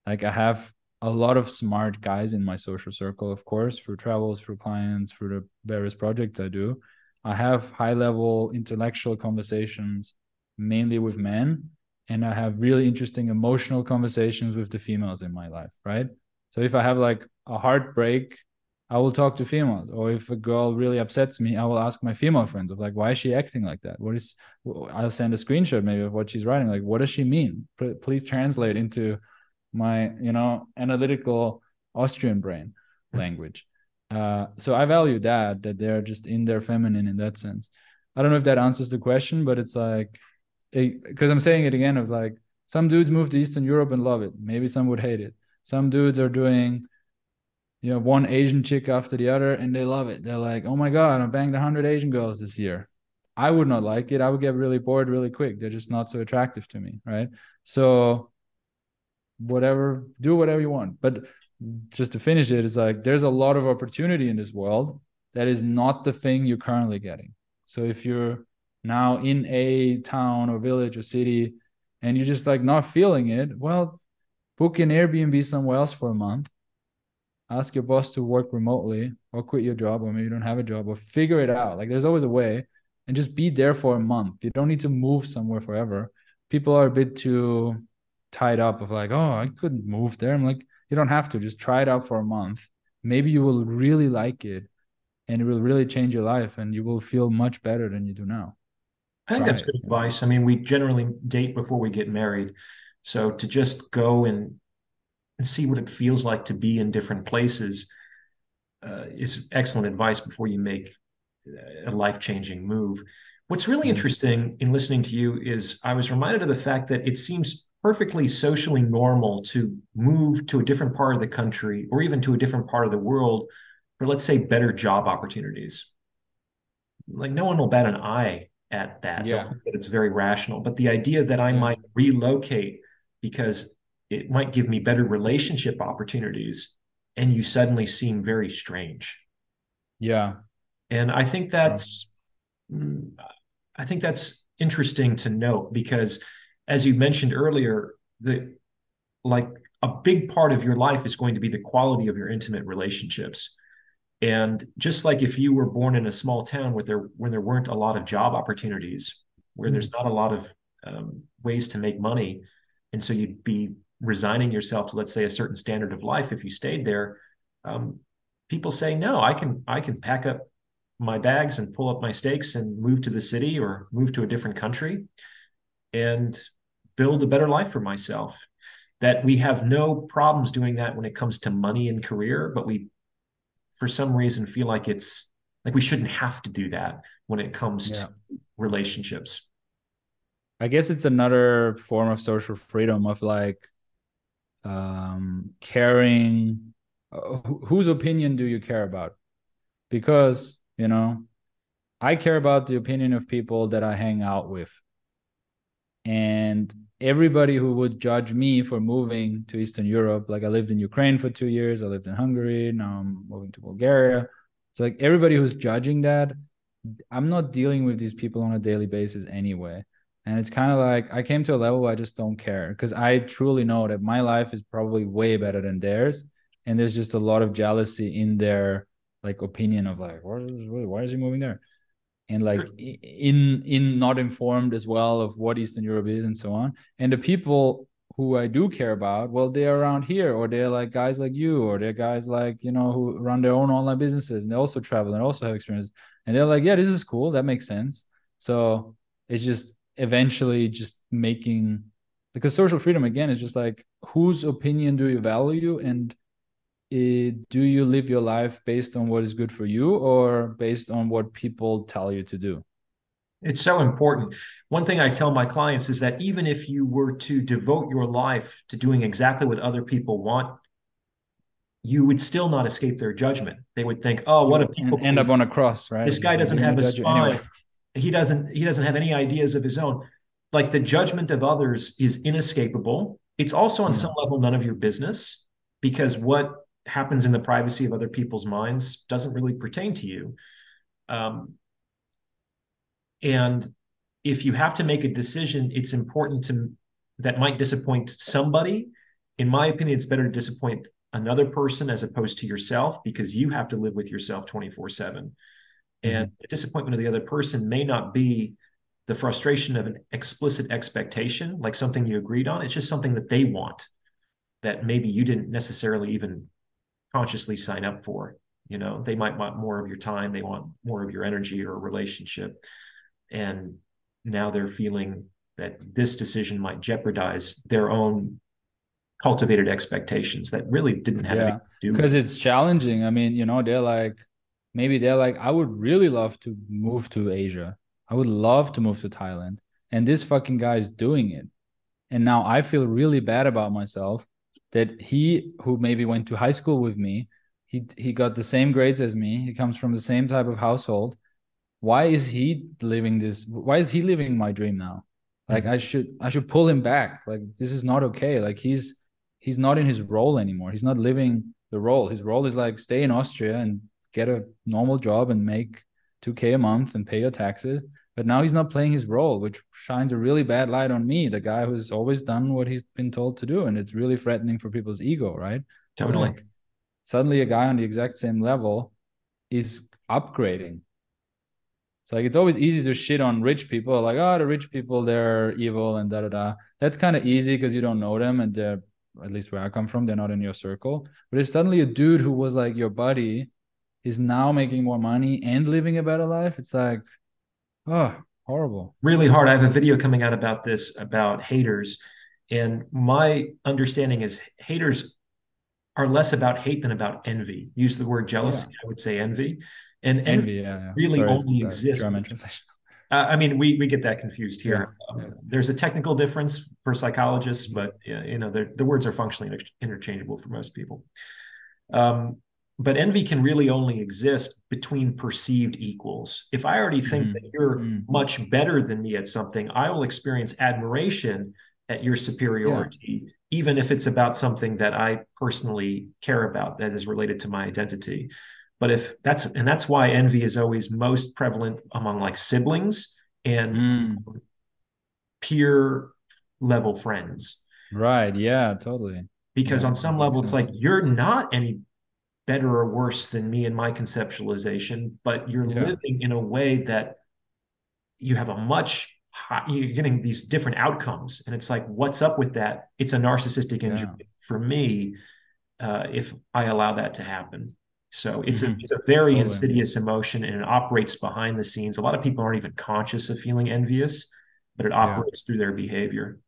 Like i have a lot of smart guys in my social circle of course for travels for clients for the various projects i do i have high level intellectual conversations mainly with men and I have really interesting emotional conversations with the females in my life, right? So if I have like a heartbreak, I will talk to females. Or if a girl really upsets me, I will ask my female friends of like, why is she acting like that? What is? I'll send a screenshot maybe of what she's writing. Like, what does she mean? Please translate into my, you know, analytical Austrian brain hmm. language. Uh, so I value that that they're just in their feminine in that sense. I don't know if that answers the question, but it's like because I'm saying it again of like some dudes move to Eastern Europe and love it. Maybe some would hate it. Some dudes are doing, you know, one Asian chick after the other and they love it. They're like, oh my God, I banged 100 Asian girls this year. I would not like it. I would get really bored really quick. They're just not so attractive to me. Right. So, whatever, do whatever you want. But just to finish it, it's like there's a lot of opportunity in this world that is not the thing you're currently getting. So, if you're now in a town or village or city and you're just like not feeling it, well, book an Airbnb somewhere else for a month. Ask your boss to work remotely or quit your job, or maybe you don't have a job, or figure it out. Like there's always a way, and just be there for a month. You don't need to move somewhere forever. People are a bit too tied up of like, oh, I couldn't move there. I'm like, you don't have to. Just try it out for a month. Maybe you will really like it, and it will really change your life, and you will feel much better than you do now. I think that's good advice. I mean, we generally date before we get married. So to just go and, and see what it feels like to be in different places uh, is excellent advice before you make a life changing move. What's really mm-hmm. interesting in listening to you is I was reminded of the fact that it seems perfectly socially normal to move to a different part of the country or even to a different part of the world for, let's say, better job opportunities. Like, no one will bat an eye at that. Yeah. That it's very rational. But the idea that I might relocate because it might give me better relationship opportunities and you suddenly seem very strange. Yeah. And I think that's mm, I think that's interesting to note because as you mentioned earlier, the like a big part of your life is going to be the quality of your intimate relationships. And just like if you were born in a small town where there when there weren't a lot of job opportunities, where there's not a lot of um, ways to make money, and so you'd be resigning yourself to let's say a certain standard of life if you stayed there. Um, people say no, I can I can pack up my bags and pull up my stakes and move to the city or move to a different country and build a better life for myself. That we have no problems doing that when it comes to money and career, but we for some reason feel like it's like we shouldn't have to do that when it comes yeah. to relationships. I guess it's another form of social freedom of like um caring uh, whose opinion do you care about? Because, you know, I care about the opinion of people that I hang out with. And everybody who would judge me for moving to Eastern Europe, like I lived in Ukraine for two years, I lived in Hungary, now I'm moving to Bulgaria. It's like everybody who's judging that, I'm not dealing with these people on a daily basis anyway. And it's kind of like I came to a level where I just don't care because I truly know that my life is probably way better than theirs. And there's just a lot of jealousy in their like opinion of like, why is he moving there? And like in in not informed as well of what Eastern Europe is and so on. And the people who I do care about, well, they're around here, or they're like guys like you, or they're guys like you know who run their own online businesses and they also travel and also have experience. And they're like, yeah, this is cool, that makes sense. So it's just eventually just making because social freedom again is just like whose opinion do you value and it, do you live your life based on what is good for you or based on what people tell you to do? It's so important. One thing I tell my clients is that even if you were to devote your life to doing exactly what other people want, you would still not escape their judgment. They would think, "Oh, what a people end up on a cross, right? This guy doesn't have a spine. Anyway. He doesn't. He doesn't have any ideas of his own." like the judgment of others is inescapable. It's also on yeah. some level none of your business because what happens in the privacy of other people's minds doesn't really pertain to you. Um, and if you have to make a decision, it's important to that might disappoint somebody. In my opinion, it's better to disappoint another person as opposed to yourself because you have to live with yourself 24 7 and mm-hmm. the disappointment of the other person may not be the frustration of an explicit expectation like something you agreed on it's just something that they want that maybe you didn't necessarily even consciously sign up for. You know they might want more of your time they want more of your energy or relationship. And now they're feeling that this decision might jeopardize their own cultivated expectations that really didn't have yeah. anything to do because it's challenging. I mean you know they're like maybe they're like i would really love to move to asia. I would love to move to thailand. And this fucking guy is doing it. And now i feel really bad about myself that he who maybe went to high school with me he he got the same grades as me he comes from the same type of household why is he living this why is he living my dream now like mm-hmm. i should i should pull him back like this is not okay like he's he's not in his role anymore. He's not living the role. His role is like stay in Austria and get a normal job and make 2k a month and pay your taxes. But now he's not playing his role, which shines a really bad light on me, the guy who's always done what he's been told to do. And it's really threatening for people's ego, right? Totally. So like suddenly a guy on the exact same level is upgrading. It's like it's always easy to shit on rich people, like, oh, the rich people, they're evil and da da da. That's kind of easy because you don't know them and they're at least where I come from, they're not in your circle. But if suddenly a dude who was like your buddy is now making more money and living a better life, it's like, oh, horrible. Really hard. I have a video coming out about this about haters. And my understanding is haters are less about hate than about envy. Use the word jealousy, yeah. I would say envy. And envy, envy yeah, yeah. really Sorry, only exists. Uh, I mean, we we get that confused here. Yeah. Um, there's a technical difference for psychologists, but you know, the words are functionally interchangeable for most people. Um, but envy can really only exist between perceived equals. If I already think mm-hmm. that you're mm-hmm. much better than me at something, I will experience admiration at your superiority, yeah. even if it's about something that I personally care about that is related to my identity. But if that's and that's why envy is always most prevalent among like siblings and mm. peer level friends. Right. Yeah, totally. Because yeah, on some level, it's like you're not any better or worse than me in my conceptualization, but you're yeah. living in a way that you have a much high, you're getting these different outcomes. And it's like, what's up with that? It's a narcissistic injury yeah. for me uh, if I allow that to happen. So it's mm-hmm. a it's a very totally. insidious emotion and it operates behind the scenes. A lot of people aren't even conscious of feeling envious, but it operates yeah. through their behavior.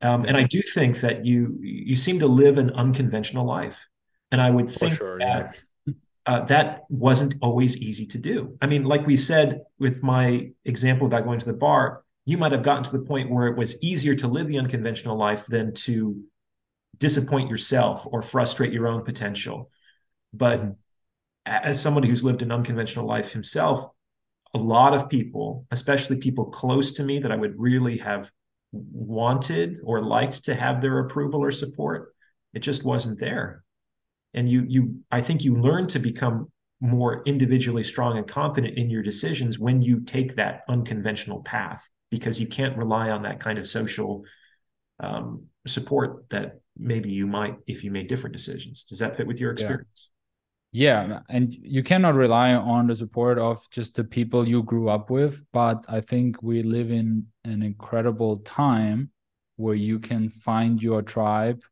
Um, and I do think that you you seem to live an unconventional life, and I would think sure, that yeah. uh, that wasn't always easy to do. I mean, like we said with my example about going to the bar, you might have gotten to the point where it was easier to live the unconventional life than to disappoint yourself or frustrate your own potential. But mm-hmm as somebody who's lived an unconventional life himself, a lot of people, especially people close to me that I would really have wanted or liked to have their approval or support, it just wasn't there. And you, you, I think you learn to become more individually strong and confident in your decisions when you take that unconventional path because you can't rely on that kind of social um, support that maybe you might if you made different decisions. Does that fit with your experience? yeah and you cannot rely on the support of just the people you grew up with but i think we live in an incredible time where you can find your tribe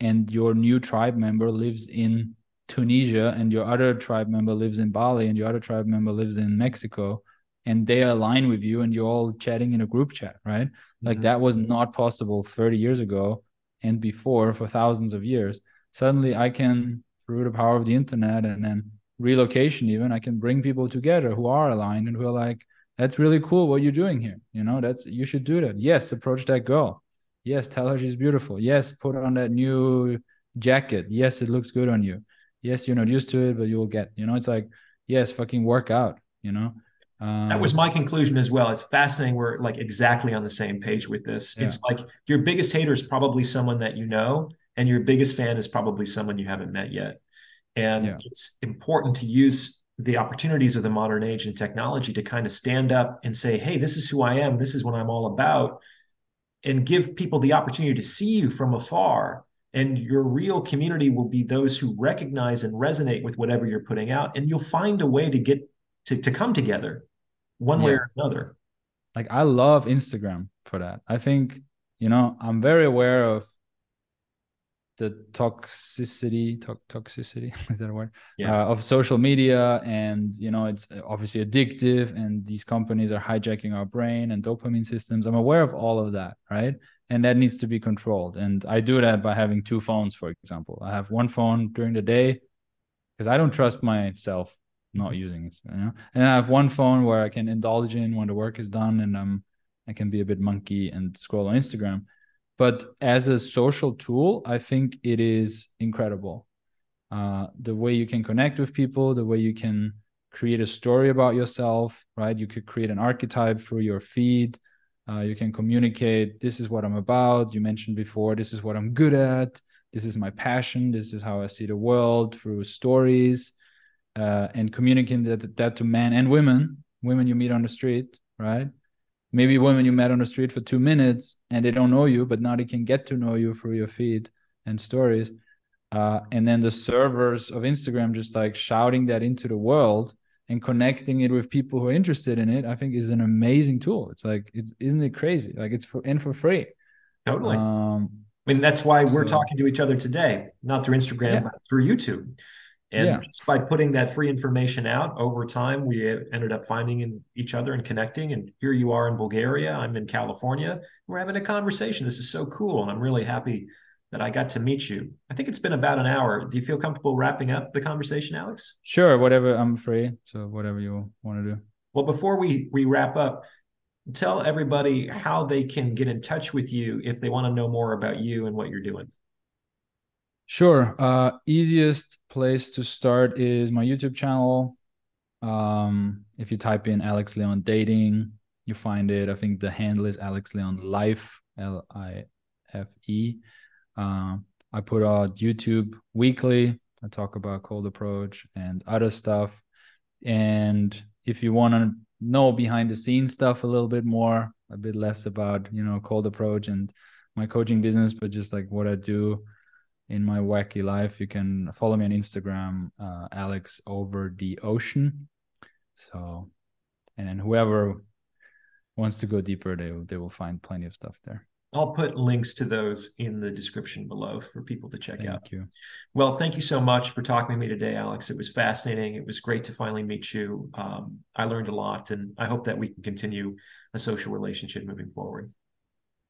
and your new tribe member lives in tunisia and your other tribe member lives in bali and your other tribe member lives in mexico and they align with you and you're all chatting in a group chat right? Mm-hmm. like that was not possible 30 years ago and before for thousands of years. Suddenly i can through the power of the internet and then relocation even i can bring people together who are aligned and who are like that's really cool what you're doing here. You know that's you should do that. Yes approach that girl yes tell her she's beautiful yes put on that new jacket yes it looks good on you yes you're not used to it but you'll get you know it's like yes fucking work out you know Um, that was my conclusion as well. It's fascinating. We're like exactly on the same page with this. Yeah. It's like your biggest hater is probably someone that you know, and your biggest fan is probably someone you haven't met yet. And yeah. it's important to use the opportunities of the modern age and technology to kind of stand up and say, hey, this is who I am. This is what I'm all about. And give people the opportunity to see you from afar. And your real community will be those who recognize and resonate with whatever you're putting out. And you'll find a way to get to, to come together one yeah. way or another. Like I love Instagram for that. I think, you know, I'm very aware of the toxicity to- toxicity is that a word? Yeah. uh, of social media and you know it's obviously addictive and these companies are hijacking our brain and dopamine systems. I'm aware of all of that right? And that needs to be controlled. And i do that by having two phones for example. I have one phone during the day because i don't trust myself not using it you know? And i have one phone where i can indulge in when the work is done and um i can be a bit monkey and scroll on instagram but as a social tool i think it is incredible. Uh, the way you can connect with people the way you can create a story about yourself right? You could create an archetype for your feed. Uh, you can communicate this is what i'm about. You mentioned before this is what i'm good at. This is my passion. This is how i see the world through stories. Uh, and communicating that, that to men and women women you meet on the street right maybe women you met on the street for two minutes and they don't know you, but now they can get to know you through your feed and stories. Uh, and then the servers of Instagram just like shouting that into the world and connecting it with people who are interested in it, I think is an amazing tool. It's like, it's isn't it crazy? Like it's for and for free. Totally. Um, I mean, that's why we're talking to each other today, not through Instagram, yeah. but through YouTube. And yeah. just by putting that free information out over time, we ended up finding in each other and connecting. And here you are in Bulgaria. I'm in California. We're having a conversation. This is so cool. And I'm really happy that I got to meet you. I think it's been about an hour. Do you feel comfortable wrapping up the conversation, Alex? Sure. Whatever. I'm free. So whatever you want to do. Well, before we, we wrap up, tell everybody how they can get in touch with you if they want to know more about you and what you're doing. Sure. Uh, easiest place to start is my YouTube channel. Um, if you type in Alex Leon dating, you find it. I think the handle is Alex Leon Life, L I F E. Uh, I put out YouTube weekly. I talk about cold approach and other stuff. And if you want to know behind the scenes stuff a little bit more, a bit less about, you know, cold approach and my coaching business, but just like what I do in my wacky life, you can follow me on Instagram, uh, Alex over the ocean. So, and then whoever wants to go deeper, they they will find plenty of stuff there. I'll put links to those in the description below for people to check thank out. Thank you. Well, thank you so much for talking to me today, Alex. It was fascinating. It was great to finally meet you. Um, I learned a lot, and I hope that we can continue a social relationship moving forward.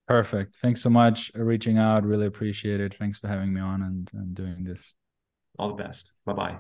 Perfect. Thanks so much for reaching out. Really appreciate it. Thanks for having me on and, and doing this. All the best. Bye bye.